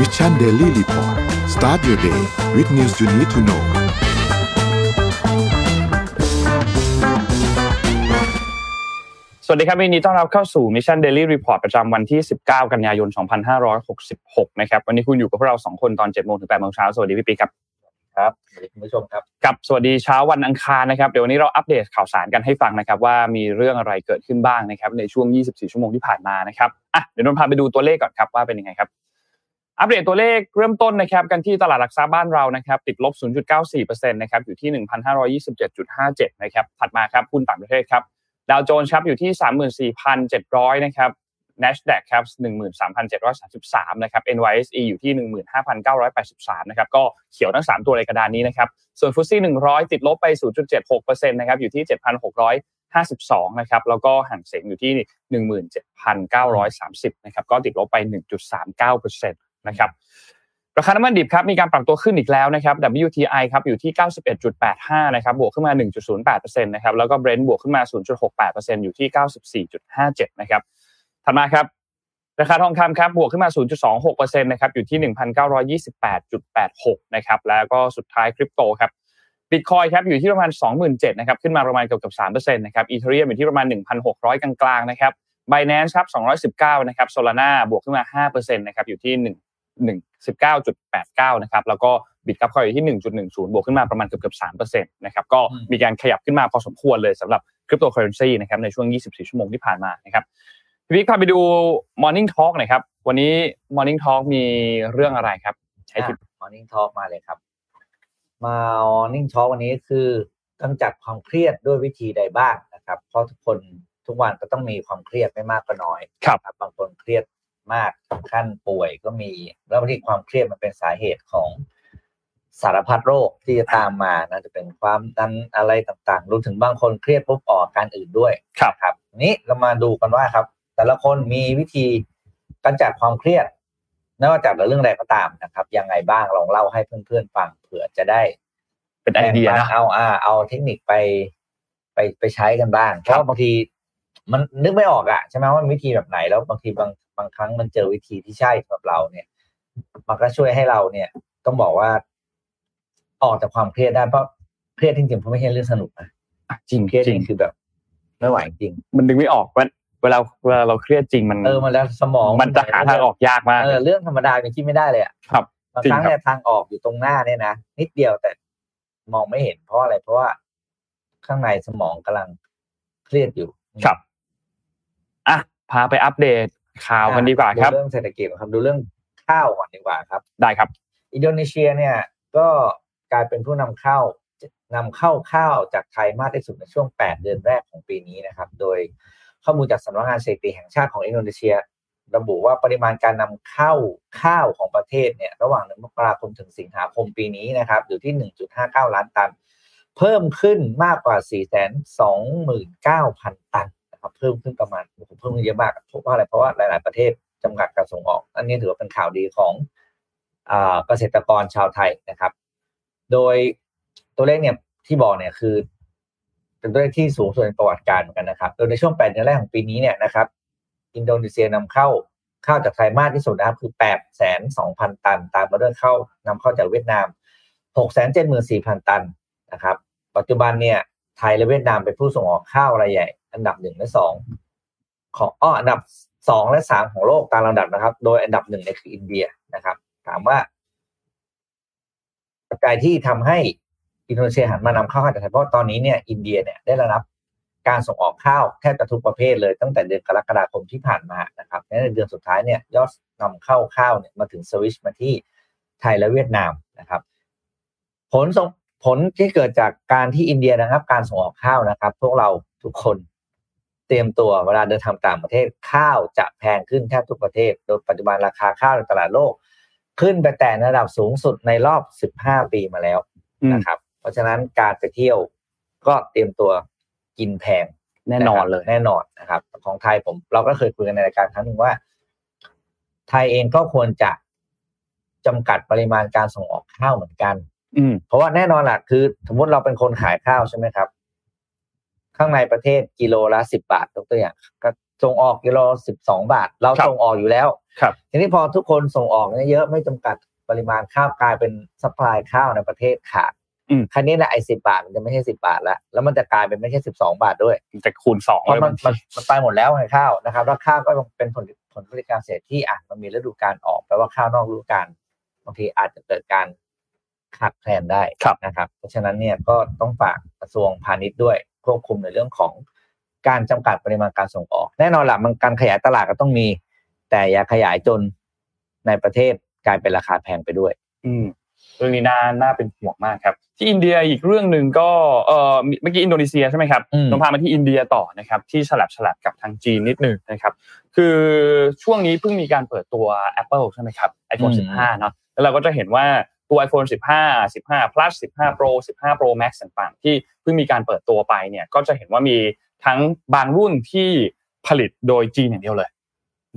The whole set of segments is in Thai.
Mission Daily Report start your day with news you need to know สวัสดีครับวันนี้ต้อนรับเข้าสู่ Mission Daily Report ประจำวันที่ 19 กันยายน 2566 นะครับ วันนี้คุณอยู่กับพวกเรา 2 คนตอน 7 โมงถึง 8 โมงเช้า สวัสดีพี่บิ๊กครับครับสวัสดีคุณผู้ชมครับกับสวัสดีเช้าวันอังคารนะครับเดี๋ยววันนี้เราอัปเดตข่าวสารกันให้ฟังนะครับว่ามีเรื่องอะไรเกิดขึ้นบ้างนะครับในช่วง 24 ชั่วโมงที่ผ่านมานะครับอะเดี๋ยวนนท์พาไปดูตัวเลขก่อนครับว่าเป็นยังไงครับ อัปเดตตัวเลขเริ่มต้นนะครับกันที่ตลาดหลักทรัพย์บ้านเรานะครับติดลบ 0.94%นะครับอยู่ที่ 1,527.57 นะครับถัดมาครับหุ้นต่างประเทศครับดาวโจนส์ครับอยู่ที่ 34,700 นะครับ NASDAQ ครับ 13,733 นะครับ NYSE อยู่ที่ 15,983 นะครับ ก็เขียวทั้ง 3 ตัวในกระดานนี้นะครับ ส่วนฟุตซี่100 ติดลบไป 0.76%นะครับ อยู่ที่ 7,652 นะครับ แล้วก็ห่างเสียงอยู่ที่ 17,930 นะครับ ก็ติดลบไป 1.39%น นะครับราคาน้ำมันดิบครับมีการปรับตัวขึ้นอีกแล้วนะครับ WTI ครับอยู่ที่ 91.85 นะครับบวกขึ้นมา 1.08%นะครับแล้วก็ Brent บวกขึ้นมา 0.68%อยู่ที่ 94.57 นะครับถัดมาครับ ราคาทองคำครับบวกขึ้นมา 0.26%นะครับอยู่ที่ 1,928.86 นะครับแล้วก็สุดท้ายคริปโตครับบิตคอยครับอยู่ที่ประมาณ 27,000นะครับขึ้นมาประมาณเกือบกับ3%นะครับอีเทเรียมอยู่ที่ประมาณ 1,600 กลางๆนะครับ Binance ครับ219 นะครับ Solana บวกขึ้นมา 5%นะครับอยู่ที่1 19.89 นะครับ แล้วก็ Bitkub Coin อยู่ที่ 1.10 บวกขึ้นมาประมาณเกือบเกือบ3%นะครับ ก็มีการขยับขึ้นมาพอสมควรเลยสำหรับคริปโตเคอเรนซีนะครับในช่วง 24 ชั่วโมงที่ผ่านมานะครับพี่บิ๊กพาไปดู Morning Talk หน่อยครับ วันนี้ Morning Talk มีเรื่องอะไรครับ ใช้ทิป Morning Talk มาเลยครับ มา Morning Talk วันนี้คือกำจัดความเครียดด้วยวิธีใดบ้างนะครับ เพราะทุกคนทุกวันก็ต้องมีความเครียดไม่มากก็น้อยครับ บางคนเครียด มากถึงขั้นป่วยก็มี แล้วบางทีความเครียดมันเป็นสาเหตุของสารพัดโรคที่จะตามมานะจะเป็นความดันอะไรต่างๆรวมถึงบางคนเครียดปุ๊บออกอาการอื่นด้วยครับครับ นี้เรามาดูกันว่าครับ แต่ละคนมีวิธีกำจัดความเครียดไม่ว่าจากเรื่องใดก็ตามนะครับยังไงบ้างลองเล่าให้เพื่อนๆฟังเผื่อจะได้ เป็นไอเดียนะเอาอ่าเอาเทคนิคไปไปไปใช้กันบ้างเพราะว่าบางทีมันนึกไม่ออกอะใช่ไหมว่าวิธีแบบไหนแล้วบางทีบาง บางครั้งมันเจอวิธีที่ใช่สำหรับเราเนี่ย มันก็ช่วยให้เราเนี่ย ต้องบอกว่า ออกจากความเครียดได้เพราะเครียดจริงๆเพราะไม่ใช่เรื่องสนุกนะจริงเครียดจริงนี่คือแบบไม่ไหวจริง มันดึงไม่ออกว่าเวลาเวลาเราเครียดจริงมันเออมันแล้วสมองมันจะหาทางออกยากมากเออเรื่องธรรมดายังคิดไม่ได้เลยอะครับบางจริงครั้งครับเนี่ยทางออกอยู่ตรงหน้าเนี่ยนะนิดเดียวแต่มองไม่เห็นเพราะอะไรเพราะว่าข้างในสมองกำลังเครียดอยู่ครับอะพาไปอัปเดต ข่าวกันดีกว่าครับดูเรื่องเศรษฐกิจครับ ดูเรื่องข้าวก่อนดีกว่าครับ ได้ครับ อินโดนีเซียเนี่ยก็กลายเป็นผู้นำเข้านำเข้าข้าวจากไทยมากที่สุดในช่วง 8 เดือนแรกของปีนี้นะครับ โดยข้อมูลจากสำนักงานสถิติแห่งชาติของอินโดนีเซีย ระบุว่าปริมาณการนำเข้าข้าวของประเทศเนี่ยระหว่างเดือนมกราคมถึงสิงหาคมปีนี้นะครับอยู่ที่ 1.59 ล้านตัน เพิ่มขึ้นมากกว่า 429,000 ตันนะค รับเพิ่มขึ้นประมาณโอ้โหเพิ่มขึ้นเยอะมากเพราะอะไรเพราะว่าหลาย ๆ ประเทศจำกัดการส่งออก อันนี้ถือว่าเป็นข่าวดีของเกษตรกรชาวไทยนะครับ โดยตัวเลขเนี่ยที่บอกเนี่ยคือ เป็นตัวเลขที่สูงสุดในประวัติการเหมือนกันนะครับ โดยในช่วง8เดือนแรกของปีนี้เนี่ยนะครับ อินโดนีเซียนำเข้าข้าวจากไทยมากที่สุดนะครับคือ8 2 0 0 0ตัน ตามมาด้วยเข้านำเข้าจากเวียดนาม6 7 4 0 0 0ตันนะครับ ปัจจุบันเนี่ยไทยและเวียดนามเป็นผู้ส่งออกข้าวรายใหญ่ อันดับหนึ่งและสองของอ้ออันดับสองและสามของโลกตามลำดับนะครับ โดยอันดับหนึ่งเนี่ยคืออินเดียนะครับ ถามว่าปัจจัยที่ทำให้อินโดนีเซียหันมานำเข้าวจากไทยเพราะตอนนี้เนี่ยอินเดียเนี่ยได้รับการส่งออกข้าวแทบจะทุกประเภทเลยตั้งแต่เดือนกรกฎาคมที่ผ่านมานะครับในเดือนสุดท้ายเนี่ยยอดนำเข้าข้าวเนี่ยมาถึงสวิชมาที่ไทยและเวียดนามนะครับ ผลส่งผลที่เกิดจากการที่อินเดียนะครับ การส่งออกข้าวนะครับ พวกเราทุกคน เตรียมตัวเวลาเดินทางต่างประเทศข้าวจะแพงขึ้นแทบทุกประเทศ โดยปัจจุบันราคาข้าวในตลาดโลก ขึ้นไปแต่ระดับสูงสุดในรอบ 15 ปีมาแล้วอืมนะครับ เพราะฉะนั้นการไปเที่ยวก็เตรียมตัวกินแพงแน่นอนเลยะครับแน่นอนนะครับ ของไทยผมเราก็เคยคุยกันในรายการครั้งหนึ่งว่า ไทยเองก็ควรจะจำกัดปริมาณการส่งออกข้าวเหมือนกัน อืมเพราะว่าแน่นอนแหละคือ สมมติเราเป็นคนขายข้าวใช่ไหมครับ ข้างในประเทศกิโลละสิบบาทยกตัวอย่างก็ส่งออกกิโลสิบสองบาท เราครับส่งออกอยู่แล้วครับทีนี้พอทุกคนส่งออกเนี่ยเยอะไม่จำกัดปริมาณข้าวกลายเป็น supply ข้าวในประเทศขาดอืมคราวนี้แหละไอ้สิบบาทมันจะไม่ใช่สิบบาทแล้ว แล้วมันจะกลายเป็นไม่ใช่สิบสองบาทด้วยจะคูณสองเพราะเลยมันมันมันไปหมดแล้วไงข้าวนะครับแล้วข้าวก็เป็นผลผลผลิตการเกษตรที่อะมันมีฤดูกาลออกแปลว่าข้าวนอกฤดูกาลบางทีอาจจะเกิดการขาดแคลนได้ครับนะครับ เพราะฉะนั้นเนี่ยก็ต้องฝากกระทรวงพาณิชย์ด้วย ควบคุมในเรื่องของการจำกัดปริมาณการส่งออก แน่นอนละมันการขยายตลาดก็ต้องมี แต่อย่าขยายจนในประเทศกลายเป็นราคาแพงไปด้วย อืมเรื่องนี้น่าน่าเป็นห่วงมากครับ ที่อินเดียอีกเรื่องหนึ่งก็เออเมื่อกี้อินโดนีเซียใช่ไหมครับอืมต้องพามาที่อินเดียต่อนะครับ ที่สลับสลับกับทางจีนนิดหนึ่งนะครับ คือช่วงนี้เพิ่งมีการเปิดตัว Apple ใช่ไหมครับ iPhone อืม15 เนาะแล้วเราก็จะเห็นว่า ตัว iPhone 15 15 plus 15 Pro 15 Pro Max ต่างๆ ที่เพิ่งมีการเปิดตัวไปเนี่ยก็จะเห็นว่ามีทั้งบางรุ่นที่ผลิตโดยจีนอย่างเดียวเลย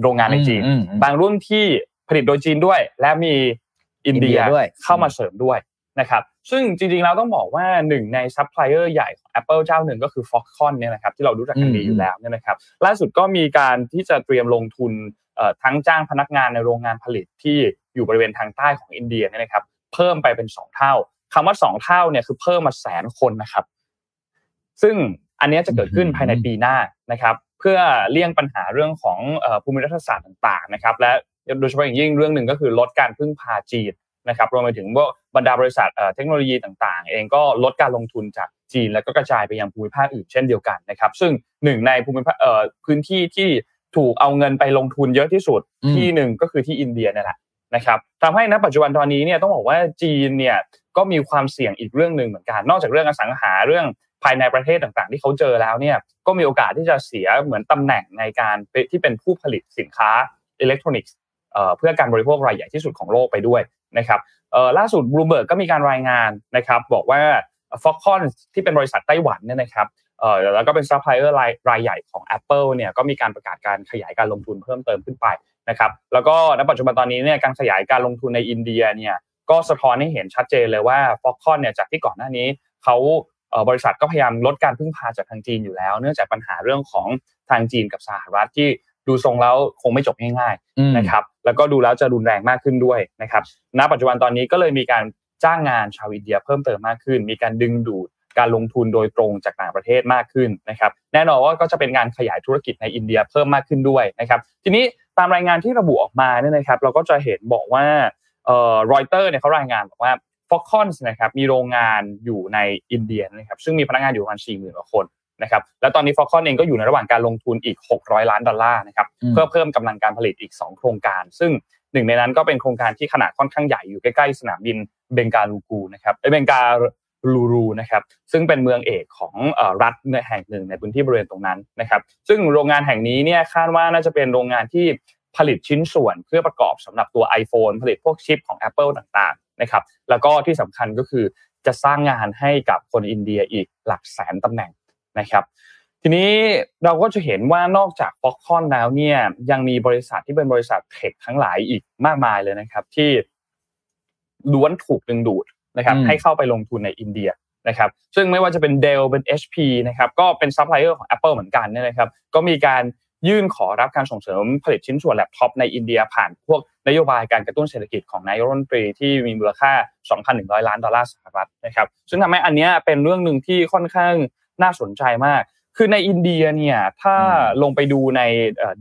โรงงานในจีนอืมอืมบางรุ่นที่ผลิตโดยจีนด้วย และมีอินเดียอินเดียด้วยเข้ามาเสริมด้วยนะครับ ซึ่งจริงๆแล้วต้องบอกว่าหนึ่งในซัพพลายเออร์ใหญ่ของ Apple เจ้าหนึ่งก็คือ Foxconn เนี่ยนะครับที่เรารู้จักกันดีอยู่แล้วเนี่ยนะครับล่าสุดก็มีการที่จะเตรียมลงทุนเอ่อทั้งจ้างพนักงานในโรงงานผลิตที่อยู่บริเวณทางใต้ของอินเดียเนี่ยนะครับเพิ่มไปเป็นสองเท่าคำว่าสองเท่าเนี่ยคือเพิ่มมาแสนคนนะครับ ซึ่งอันเนี้ยจะเกิดขึ้นภายในปีหน้านะครับ เพื่อเลี่ยงปัญหาเรื่องของเอ่อภูมิรัฐศาสตร์ต่างๆนะครับ และโดยเฉพาะอย่างยิ่งเรื่องหนึ่งก็คือลดการพึ่งพาจีนนะครับรวมไปถึงว่าบรรดาบริษัทเอ่อเทคโนโลยีต่างๆ เองก็ลดการลงทุนจากจีน แล้วก็กระจายไปยังภูมิภาคอื่นเช่นเดียวกันนะครับ ซึ่งหนึ่งในภูมิภาคเอ่อพื้นที่ที่ถูกเอาเงินไปลงทุนเยอะที่สุดอืมที่หนึ่งก็คือที่อินเดียนี่แหละ นะครับทำให้ณปัจจุบันตอนนี้เนี่ยต้องบอกว่าจีนเนี่ยก็มีความเสี่ยงอีกเรื่องหนึ่งเหมือนกัน นอกจากเรื่องอสังหาเรื่องภายในประเทศต่างๆ ที่เขาเจอแล้วเนี่ยก็มีโอกาสที่จะเสียเหมือนตำแหน่งในการที่เป็นผู้ผลิตสินค้าอิเล็กทรอนิกส์เพื่อการบริโภครายใหญ่ที่สุดของโลกไปด้วยนะครับล่าสุดบลูเบิร์กก็มีการรายงานนะครับบอกว่า Foxconn ที่เป็นบริษัทไต้หวันเนี่ยนะครับแล้วก็เป็นซัพพลายเออร์รายรายใหญ่ของ Apple เนี่ยก็มีการประกาศการขยายการลงทุนเพิ่มเติมขึ้นไป นะครับแล้วก็ณปัจจุบันตอนนี้เนี่ยการขยายการลงทุนในอินเดียเนี่ยก็สะท้อนให้เห็นชัดเจนเลยว่า Foxconn เนี่ยจากที่ก่อนหน้านี้เขาเอ่อบริษัทก็พยายามลดการพึ่งพาจากทางจีนอยู่แล้ว เนื่องจากปัญหาเรื่องของทางจีนกับสหรัฐที่ดูทรงแล้วคงไม่จบง่ายๆอืมนะครับแล้วก็ดูแล้วจะรุนแรงมากขึ้นด้วยนะครับณปัจจุบันตอนนี้ก็เลยมีการจ้างงานชาวอินเดียเพิ่มเติมมากขึ้น มีการดึงดูดการลงทุนโดยตรงจากต่างประเทศมากขึ้นนะครับแน่นอนว่าก็จะเป็นการขยายธุรกิจในอินเดียเพิ่มมากขึ้นด้วยนะครับทีนี้ ตามรายงานที่ระบุออกมาเนี่ยนะครับ เราก็จะเห็นบอกว่าเอ่อรอยเตอร์เนี่ยเขารายงานบอกว่า Foxconn นะครับมีโรงงานอยู่ในอินเดียนะครับซึ่งมีพนักงานอยู่ประมาณ4 0,000กว่าคนนะครับแล้วตอนนี้ Foxconn เองก็อยู่ในระหว่างการลงทุนอีก 600 ล้านดอลลาร์นะครับอืมเพื่อเพิ่มกำลังการผลิตอีก 2 โครงการ ซึ่งหนึ่งในนั้นก็เป็นโครงการที่ขนาดค่อนข้างใหญ่อยู่ใกล้ๆสนามบินเบงกาลูกูนะครับเอ้ยเบงกา ลูรูนะครับซึ่งเป็นเมืองเอกของรัฐแห่งหนึ่งในพื้นที่บริเวณตรงนั้นนะครับซึ่งโรงงานแห่งนี้เนี่ยคาดว่าน่าจะเป็นโรงงานที่ผลิตชิ้นส่วนเพื่อประกอบสำหรับตัว iPhone ผลิตพวกชิปของ Apple ต่างๆนะครับแล้วก็ที่สำคัญก็คือจะสร้างงานให้กับคนอินเดียอีกหลักแสนตำแหน่งนะครับทีนี้เราก็จะเห็นว่านอกจาก Foxconn แล้วเนี่ยยังมีบริษัทที่เป็นบริษัท tech ทั้งหลายอีกมากมายเลยนะครับที่ล้วนถูกดึงดูด นะครับอืมให้เข้าไปลงทุนในอินเดียนะครับซึ่งไม่ว่าจะเป็น Dell เป็น HP นะครับก็เป็นซัพพลายเออร์ของ Apple เหมือนกันเนี่ยนะครับก็มีการยื่นขอรับการส่งเสริมผลิตชิ้นส่วนแล็ปท็อปในอินเดียผ่านพวกนโยบายการกระตุ้นเศรษฐกิจของนายกรัฐมนตรีที่มีมูลค่า 2,100 ล้านดอลลาร์สหรัฐนะครับซึ่งทำให้อันเนี้ยเป็นเรื่องหนึ่งที่ค่อนข้างน่าสนใจมาก คือในอินเดียเนี่ยถ้าอืมลงไปดูใน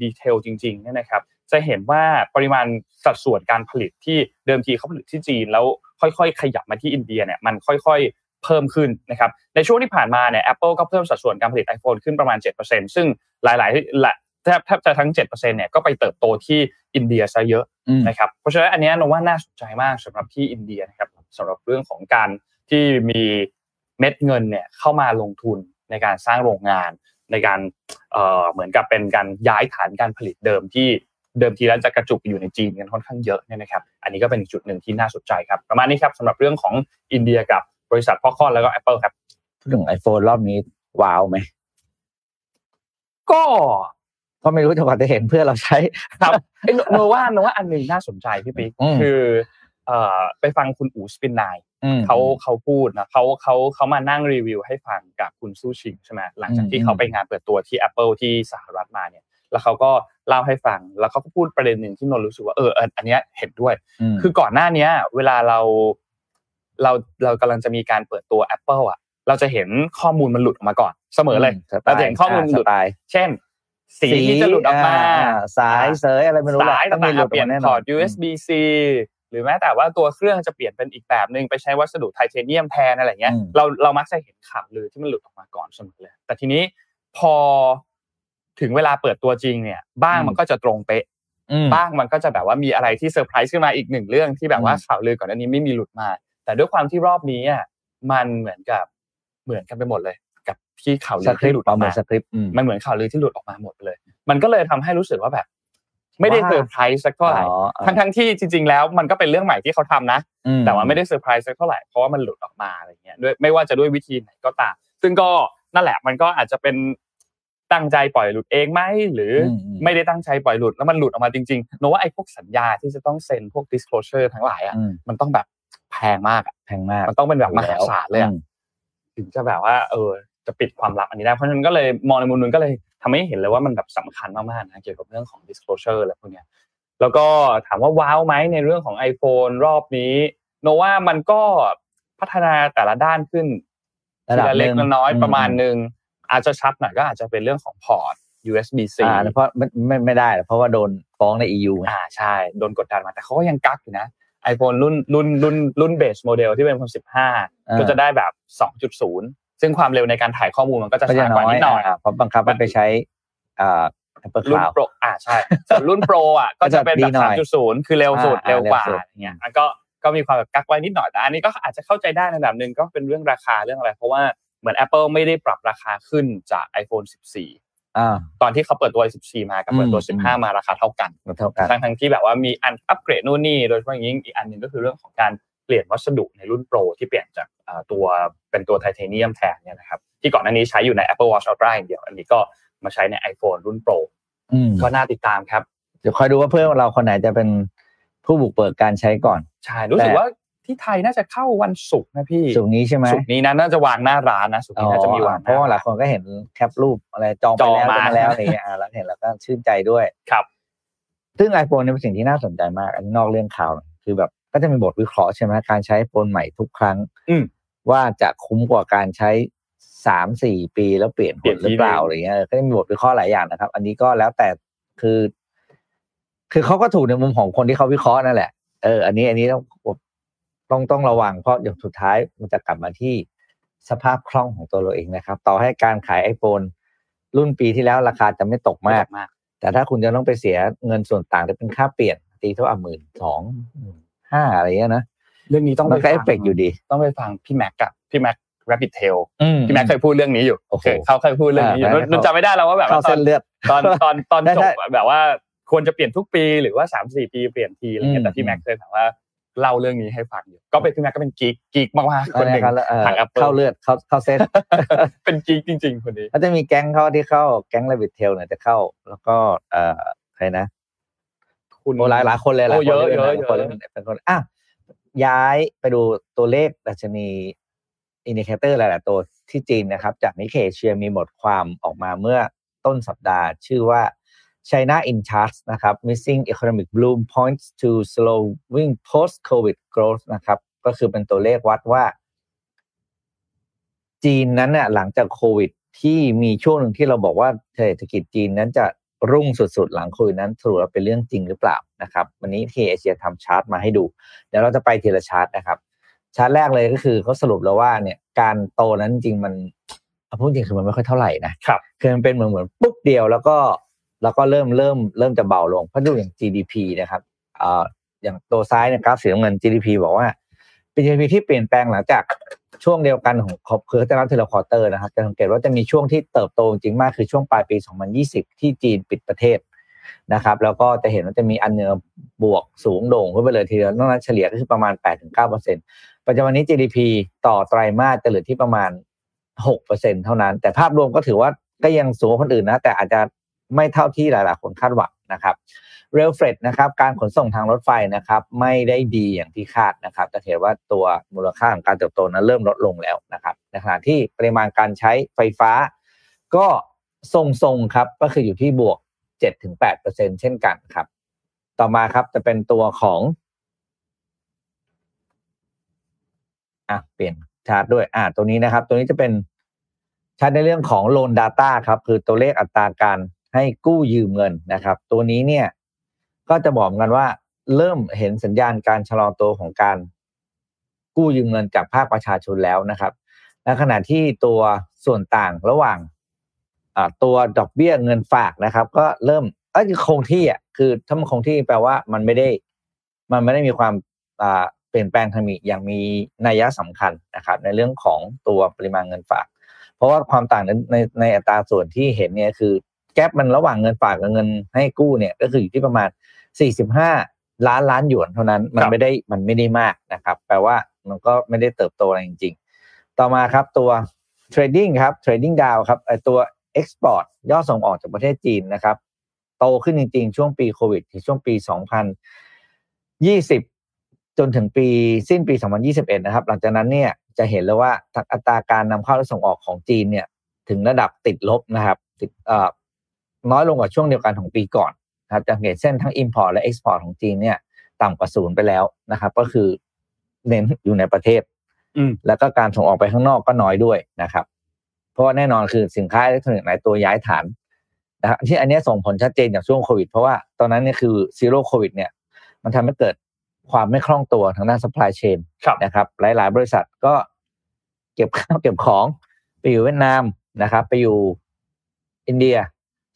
ดีเทลจริงๆเนี่ยนะครับจะเห็นว่าปริมาณสัดส่วนการผลิตที่เดิมทีเขาผลิตที่จีนแล้ว ค่อยๆ ขยับมาที่อินเดียเนี่ยมันค่อยๆ เพิ่มขึ้นนะครับในช่วงที่ผ่านมาเนี่ย Apple ก็เพิ่มสัดส่วนการผลิต iPhone ขึ้นประมาณ 7%ซึ่งหลายๆหละแทบแทบจะทั้ง 7%เนี่ยก็ไปเติบโตที่อินเดียซะเยอะอืมนะครับเพราะฉะนั้นอันเนี้ยนว่าน่าสนใจมากสำหรับที่อินเดียนะครับสำหรับเรื่องของการที่มีเม็ดเงินเนี่ยเข้ามาลงทุนในการสร้างโรงงานในการเอ่อเหมือนกับเป็นการย้ายฐานการผลิตเดิมที่ เดิมทีแล้วจะกระจุกอยู่ในจีนกันค่อนข้างเยอะเนี่ยนะครับ อันนี้ก็เป็นอีกจุดหนึ่งที่น่าสนใจครับ ประมาณนี้ครับสำหรับเรื่องของอินเดียกับบริษัทพ่อคอนแล้วก็ Apple ครับพูดถึงไอโฟนรอบนี้ว้าวไหมก็ก็ไม่รู้จะกว่าจะเห็นเพื่อนเราใช้ครับเอ้ยโนโนว่าโนว่าอันหนึ่งน่าสนใจพี่ปิ๊กอืมคือเอ่อไปฟังคุณอูสปินไนอืมเขาเขาพูดนะเขาเขาเขามานั่งรีวิวให้ฟังกับคุณซูชิงใช่ไหมหลังจากที่อืมเขาไปงานเปิดตัวที่ Apple ที่สหรัฐมาเนี่ย แล้วเขาก็เล่าให้ฟัง แล้วเขาก็พูดประเด็นหนึ่งที่นนท์รู้สึกว่าเออเอออันเนี้ยเห็นด้วยมคือก่อนหน้าเนี้ยเวลาเราเราเรากำลังจะมีการเปิดตัว Apple อะ เราจะเห็นข้อมูลมันหลุดออกมาก่อน เสมอเลยสไตเราจะเห็นข้อมูลหลุดสไตล์เช่น สีที่จะหลุดออกมา สายเสยอะไรไม่รู้แหละสายต้องมีต่างหลุดๆเปลี่ยนแน่พนออร์นต USB-C หรือแม้แต่ว่าตัวเครื่องจะเปลี่ยนเป็นอีกแบบหนึ่งไปใช้วัสดุไทเทเนียมแทนอะไรเงี้ยอืมเราเรามักจะเห็นข่าวลือที่มันหลุดออกมาก่อนเสมอเลยแต่ทีนี้พอ ถึงเวลาเปิดตัวจริงเนี่ย บ้างมันก็จะตรงเป๊ะอืมบ้างมันก็จะแบบว่ามีอะไรที่เซอร์ไพรส์ขึ้นมาอีกหนึ่งเรื่องที่แบบว่าอืมข่าวลือก่อนอันนี้ไม่มีหลุดมา แต่ด้วยความที่รอบนี้อะมันเหมือนกับเหมือนกันไปหมดเลย กับที่ข่าวลืสอคริที่ปหลุดต์อปอระกเมิมานสคริปต์อืมมันเหมือนข่าวลือที่หลุดออกมาหมดไปเลย มันก็เลยทำให้รู้สึกว่าแบบ ไม่ได้ว่าเซอร์ไพรส์สักเท่าไหร่อ๋อทั้งทั้งๆที่จริง ๆ แล้วมันก็เป็นเรื่องใหม่ที่เขาทำนะอืแต่ว่าไม่ได้เซอร์ไพรส์สักเท่าไหร่เพราะว่ามันหลุดออกมาอะไรเงี้ยด้วยไม่ว่าจะด้วยวิธีไหนก็ตาม ซึ่งก็นั่นแหละมันก็อาจจะเป็น ตั้งใจปล่อยหลุดเองไหมหรืออมอืมไม่ได้ตั้งใจปล่อยหลุดแล้วมันหลุดออกมาจริงๆโนว่าไอ้พวกสัญญาที่จะต้องเซ็นพวก disclosure ทั้งหลายอะอืมมันต้องแบบแพงมากอะแพงมาก มันต้องเป็นแบบมหาศาลเลยอะอืมถึงจะแบบว่า เออ จะปิดความลับอันนี้ได้เพราะฉะนั้นก็เลยมองในมุมนึงก็เลยทำให้เห็นเลยว่ามันแบบสำคัญมากๆนะเกี่ยวกับเรื่องของ disclosure อะไรพวกเนี้ยแล้วก็ถามว่าว้าวไหมในเรื่องของ iPhone รอบนี้ โนว่ามันก็พัฒนาแต่ละด้านขึ้นระดับทีละเล็กหนึ่งน้อยอืมประมาณหนึ่ง อาจจะชัดหน่อยก็อาจจะเป็นเรื่องของพอร์ต USB-C อ่าเพราะไม่ไม่ไม่ได้หรอกเพราะว่าโดนฟ้องใน EU ไงอ่าใช่ โดนกดดันมาแต่เขาก็ยังกักอยู่นะ iPhone รุ่นรุ่นรุ่นรุ่นเบสโมเดลที่เป็น iPhone 15 ก็จะได้แบบ 2.0 ซึ่งความเร็วในการถ่ายข้อมูลมันก็จะก็จะช้ากว่าน้อยนิดหน่อยอ่าเพราะบังคับให้ไปใช้อ่า Apple รุ่น Cloud โปรอ่าใช่ส่วนรุ่นโปรอะก็จะเป็นก็แบจะดีหน่อยบ3.0 คือเร็วสุดอ่าเร็วกว่าเร็วสุดอย่างเงี้ยแล้วก็ก็มีความแบบกักไว้นิดหน่อยแต่อันนี้ก็อาจจะเข้าใจได้ในระดับหนึ่งก็เป็นเรื่องราคาเรื่องอะไร เพราะว่า เหมือน Apple ไม่ได้ปรับราคาขึ้นจาก iPhone 14อ่าตอนที่เขาเปิดตัว 14 มากับเปิดตัวอืม15 มาราคาเท่ากันมันเท่ากันทั้งทั้งที่แบบว่ามีอันอัปเกรดนู่นนี่โดยเฉพาะอย่างยิ่งอีกอันหนึ่งก็คือเรื่องของการเปลี่ยนวัสดุในรุ่นโปรที่เปลี่ยนจากอ่าตัวเป็นตัวไทเทเนียมแทนเนี่ยนะครับที่ก่อนหน้านี้ใช้อยู่ใน Apple Watch Ultra อย่างเดียวอันนี้ก็มาใช้ใน iPhone รุ่นโปรอืมก็น่าติดตามครับเดี๋ยวคอยดูว่าเพื่อนเราคนไหนจะเป็นผู้บุกเบิกการใช้ก่อน ใช่ รู้สึกแต่ว่า ที่ไทยน่าจะเข้าวันศุกร์นะพี่สุกร์นี้ใช่ไหมศุกร์นี้นะน่าจะวางหน้าร้านนะศุกร์นี้น่าจะมีวางเพราะว่าหลายคนก็เห็นแคปรูปอะไรจองไปจองแล้วมาจองมาแล้วอะไรเงี้ยอ่าแล้วเห็นแล้วก็ชื่นใจด้วยครับ ซึ่ง iPhone เนี่ยเป็นสิ่งที่น่าสนใจมากอันนี้นอกเรื่องข่าวหน่อยคือแบบก็จะมีบทวิเคราะห์ใช่ไหมการใช้ iPhone ใหม่ทุกครั้ง อืมว่าจะคุ้มกว่าการใช้สามสี่ปีแล้วเปลี่ยนเปลี่ยนหรือเปล่าทีนึงอะไรเงี้ยเออก็จะมีบทวิเคราะห์หลายอย่างนะครับ อันนี้ก็แล้วแต่คือ คือเขาก็ถูกในมุมของคนที่เขาวิเคราะห์นั่นแหละเอออันนี้อันนี้ต้อง ต้องต้องระวังเพราะอย่างสุดท้ายมันจะกลับมาที่สภาพคล่องของตัวเราเองนะครับ ต่อให้การขาย iPhone รุ่นปีที่แล้วราคาจะไม่ตกมากมากแต่ถ้าคุณจะต้องไปเสียเงินส่วนต่างจะเป็นค่าเปลี่ยนตีเท่าอะหมื่นสองห้าอะไรเงี้ยนะเรื่องนี้ต้องมันไปก็เอฟัฟเฟกต์อยู่ดี ต้องไปฟังพี่แม็กกับพี่แม็ก Rabbit Tail อืมพี่แม็กเคยพูดเรื่องนี้อยู่โอ้โหเคยเขาเคยพูดเรื่องนี้อยู่อ่านุ่นจำไม่ได้แล้วว่าแบบเข้าว่าตอเส้นนเลือดตอนตอนตอนได้จได้บแบบว่าควรจะเปลี่ยนทุกปีหรือว่าสามสี่ปีเปลี่ยนทีอะไรเงี้อืยมแต่พี่แม็กเคยแบบว่า เล่าเรื่องนี้ให้ฟังอยู่ก็เป็นพี่แม็กก็เป็นกิ๊กกิ๊กมากๆคนหนึ่งอะไระทาง Apple เข้าเลือดเข้าเข้าเส้นเป็นกิ๊กจริง ๆ คนนี้ก็จะมีแก๊งเขาที่เข้าแก๊ง Rabbit Tail เนี่ยจะเข้า แล้วก็เอ่อใครนะคุณโอ้หลายหลายคนเลยหลายโอ้คนเยอะลเยอะหลายคนเยอะเลยเป็นคนอะย้ายไปดูตัวเลขดัชนีอินดิเคเตอร์หลายๆตัวที่จีนนะครับ จากนิเคเอเชียมีบทความออกมาเมื่อต้นสัปดาห์ชื่อว่า China in Charts นะครับ Missing Economic Bloom Points to Slowing Post-COVID Growth นะครับ ก็คือเป็นตัวเลขวัดว่า จีนนั้นน่ะหลังจากโควิดที่มีช่วงหนึ่งที่เราบอกว่าเศรษฐกิจจีนนั้นจะรุ่งสุดๆ หลังโควิดนั้นสรุปแล้วเป็นเรื่องจริงหรือเปล่านะครับ วันนี้ที่เอเชียทำชาร์ตมาให้ดู เดี๋ยวเราจะไปทีละชาร์ตนะครับ ชาร์ตแรกเลยก็คือเขาสรุปแล้วว่าเนี่ยการโตนั้นจริงๆมันเอาพูดจริงคือมันไม่ค่อยเท่าไหร่นะครับคือมันเป็นเหมือนเหมือนปุ๊บเดียวแล้วก็ แล้วก็เริ่มเริ่มเริ่มจะเบาลงเพราะดูอย่าง GDP นะครับเอ่ออย่างตัวซ้ายนยกราฟสีน้ำเงิน GDP บอกว่าเป็น GDP ที่เปลี่ยนแปลงหลังจากช่วงเดียวกันของครบคือจะนับทีละควอเตอร์นะครับจะสังเกตว่าจะมีช่วงที่เติบโตจริงมากคือช่วงปลายปี 2020 ที่จีนปิดประเทศนะครับ แล้วก็จะเห็นว่าจะมีอันเนื้อบวกสูงโด่งขึ้นไปเลยทีเดียวนอกนั้นเฉลี่ยก็คือประมาณ 8-9%ปัจจุบันนี้ GDP ต่อไตรมาสจะเหลือที่ประมาณ 6%เท่านั้น แต่ภาพรวมก็ถือว่าก็ยังสูงกว่าคนอื่นนะ แต่อาจจะ ไม่เท่าที่หลาย ๆ คนคาดหวังนะครับเรลเฟรดนะครับการขนส่งทางรถไฟนะครับไม่ได้ดีอย่างที่คาดนะครับจะเห็นว่าตัวมูลค่าของการเติบโตนั้นเริ่มลดลงแล้วนะครับในขณะที่ปริมาณการใช้ไฟฟ้า ก็ทรงๆครับก็คืออยู่ที่บวก 7-8%เช่นกันครับ ต่อมาครับจะเป็นตัวของอะเปลี่ยนชาร์ตด้วยอ่าตัวนี้นะครับ ตัวนี้จะเป็นชาร์ตในเรื่องของ loan data ครับคือตัวเลขอัตราการ ให้กู้ยืมเงินนะครับ ตัวนี้เนี่ยก็จะบอกกันว่าเริ่มเห็นสัญญาณการชะลอตัวของการกู้ยืมเงินจากภาคประชาชนแล้วนะครับและขณะที่ตัวส่วนต่างระหว่างตัวดอกเบี้ยเงินฝากนะครับ ก็เริ่มเอ้ยคงที่อะคือถ้ามันคงที่แปลว่ามันไม่ได้ มันไม่ได้มีความเปลี่ยนแปลงทางมีอย่างมีนัยสำคัญนะครับ ในเรื่องของตัวปริมาณเงินฝาก เพราะว่าความต่างในในในอัตราส่วนที่เห็นเนี่ยคือ แกลบมันระหว่างเงินฝากกับเงินให้กู้เนี่ยก็คืออยู่ที่ประมาณ 45 ล้านล้านหยวนเท่านั้นมันไม่ได้มันไม่ได้มากนะครับ แปลว่ามันก็ไม่ได้เติบโตอะไรจริง ๆ ต่อมาครับตัว trading ครับ trading down ครับไอตัว export ยอดส่งออกจากประเทศจีนนะครับ โตขึ้นจริง ๆ ช่วงปีโควิดที่ช่วงปี 2020 จนถึงปีสิ้นปี 2021 นะครับ หลังจากนั้นเนี่ยจะเห็นเลยว่าอัตราการนำเข้าและส่งออกของจีนเนี่ยถึงระดับติดลบนะครับติดเอ่อ น้อยลงกว่าช่วงเดียวกันของปีก่อนนะครับจะเห็นเส้นทั้ง Import และ Export ของจีนเนี่ยต่ำกว่าศูนย์ไปแล้วนะครับ ก็คือเน้นอยู่ในประเทศแล้วก็การส่งออกไปข้างนอกก็น้อยด้วยนะครับ เพราะว่าแน่นอนคือสินค้าอิเล็กทรอนิกส์หลายตัวย้ายฐานนะครับที่อันนี้ส่งผลชัดเจนจากช่วงโควิด เพราะว่าตอนนั้นเนี่ยคือ zero โควิด เนี่ย มันทำให้เกิดความไม่คล่องตัวทางด้าน supply chain นะครับ หลาย ๆ บริษัทก็เก็บข้าวเก็บของไปอยู่เวียดนามนะครับ ไปอยู่อินเดีย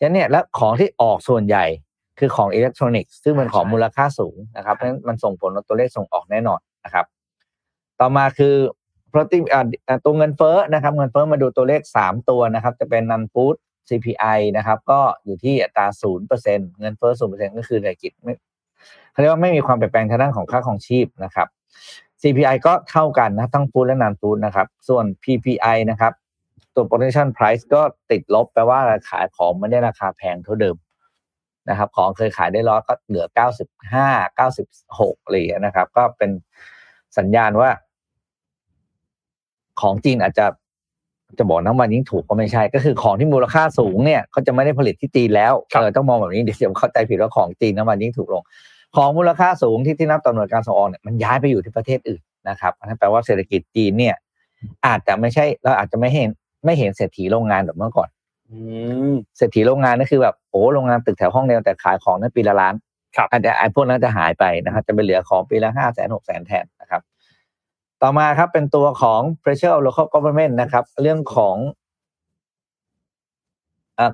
ฉะนั้นเนี่ยแล้วของที่ออกส่วนใหญ่คือของอิเล็กทรอนิกส์ซึ่งเป็นของมูลค่าสูงนะครับเพราะฉะนั้นมันส่งผลตัวเลขส่งออกแน่นอนนะครับ ต่อมาคือ floating ตัวเงินเฟ้อนะครับเงินเฟ้อมาดูตัวเลข 3 ตัวนะครับ จะเป็นนันฟูด CPI นะครับ ก็อยู่ที่อัตราศูนย์เปอร์เซ็นเงินเฟ้อศูนย์เปอร์เซ็นก็คือเศรษฐกิจไม่เขาเรียกว่าไม่มีความเปลี่ยนแปลงทางด้านของค่าของชีพนะครับ CPI ก็เท่ากันนะทั้งฟูดและนันฟูดนะครับ ส่วน PPI นะครับ ตัว potential price ก็ติดลบแปลว่าราคาของไม่ได้ราคาแพงเท่าเดิมนะครับ ของเคยขายได้ร้อยก็เหลือเก้าสิบห้าเก้าสิบหกอะไรอย่างนี้นะครับ ก็เป็นสัญญาณว่า ของจีนอาจจะจะบอกน้ำมันยิ่งถูกก็ไม่ใช่ ก็คือของที่มูลค่าสูงเนี่ยเขาจะไม่ได้ผลิตที่จีนแล้วเออต้องมองแบบนี้เดี๋ยวเข้าใจผิดว่าของจีนน้ำมันยิ่งถูกลง ของมูลค่าสูงที่ที่นับต่อหน่วยการส่งออกเนี่ยมันย้ายไปอยู่ที่ประเทศอื่นนะครับนั่นแปลว่าเศรษฐกิจจีนเนี่ยอาจจะไม่ใช่เราอาจจะไม่เห็น ไม่เห็นเศรษฐีโรงงานแบบเมื่อก่อนเศรษฐีโรงงานนั่นคือแบบโอ้โรงงานตึกแถวห้องเดียวแต่ขายของนั้นปีละล้านครับอันไอ้พวกนั้นจะหายไปนะครับจะไปเหลือของปีละห้าแสนหกแสนแทนนะครับ ต่อมาครับเป็นตัวของ pressure of local government นะครับ เรื่องของ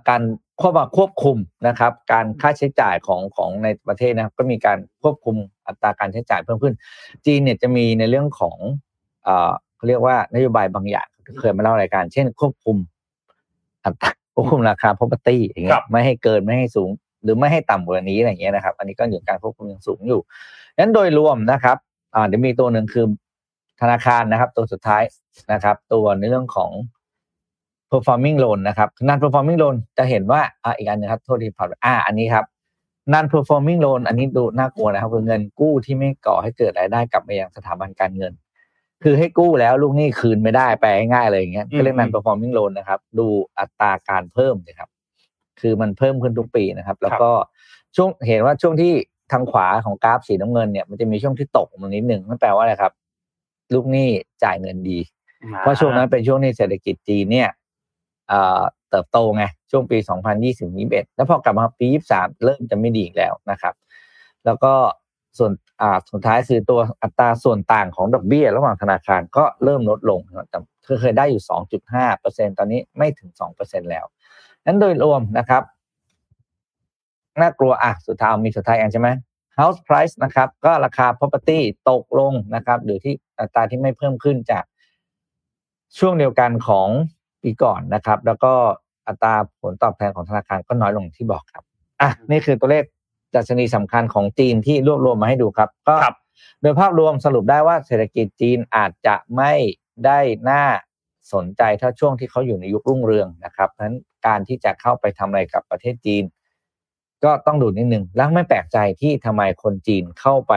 การควบควบคุมนะครับ การค่าใช้จ่ายของของในประเทศนะครับ ก็มีการควบคุมอัตราการใช้จ่ายเพิ่มขึ้น จีนเนี่ยจะมีในเรื่องของเขาเรียกว่านโยบายบางอย่าง เคยมาเล่ารายการ เช่น ควบคุมอัตราควบคุมราคา property อย่างเงี้ยไม่ให้เกินไม่ให้สูง หรือไม่ให้ต่ำกว่านี้อะไรเงี้ยนะครับ อันนี้ก็อยู่การควบคุมยังสูงอยู่ดังนั้นโดยรวมนะครับอ่าเดี๋ยวมีตัวหนึ่งคือธนาคารนะครับ ตัวสุดท้ายนะครับ ตัวในเรื่องของ performing loan นะครับ non performing loan จะเห็นว่าอ่าอีกอันนึงครับโทษทีผ่านอ่าอันนี้ครับ non performing loan อันนี้ดูน่ากลัวนะครับคือเงินกู้ที่ไม่ก่อให้เกิดรายได้กลับมายังสถาบันการเงิน คือให้กู้แล้วลูกหนี้คืนไม่ได้แปลง่ายๆเลยอย่างเงี้ยก็เรียกนัน performing loan นะครับ ดูอัตราการเพิ่มนะครับ คือมันเพิ่มขึ้นทุกปีนะครับ แล้วก็ช่วงเห็นว่าช่วงที่ทางขวาของกราฟสีน้ำเงินเนี่ยมันจะมีช่วงที่ตกมานิดหนึ่งนั่นแปลว่าอะไรครับ ลูกหนี้จ่ายเงินดี เพราะช่วงนั้นเป็นช่วงที่เศรษฐกิจจีนเนี่ยเติบโตไงช่วงปี 2020-21 แล้วพอกลับมาปี 23 เริ่มจะไม่ดีอีกแล้วนะครับ แล้วก็ ส่วนอ่าสุดท้ายคือตัวอัตราส่วนต่างของดอกเบี้ย ระหว่างธนาคารก็เริ่มลดลงแต่เคยได้อยู่ 2.5เปอร์เซ็นตอนนี้ไม่ถึง2เปอร์เซ็นแล้วนั้นโดยรวมนะครับน่ากลัวอะสุดท้ายมีสุดท้ายอันใช่ไหม house price นะครับก็ราคา property ตกลงนะครับหรือที่อัตราที่ไม่เพิ่มขึ้นจากช่วงเดียวกันของปีก่อนนะครับ แล้วก็อัตราผลตอบแทนของธนาคารก็น้อยลงที่บอกครับอะนี่คือตัวเลข ดัชนีสำคัญของจีนที่รวบรวมมาให้ดูครับ ก็โดยภาพรวมสรุปได้ว่าเศรษฐกิจจีนอาจจะไม่ได้น่าสนใจถ้าช่วงที่เขาอยู่ในยุครุ่งเรืองนะครับนั้นการที่จะเข้าไปทำอะไรกับประเทศจีน ก็ต้องดูนิดนึงแล้วไม่แปลกใจที่ทำไมคนจีนเข้าไป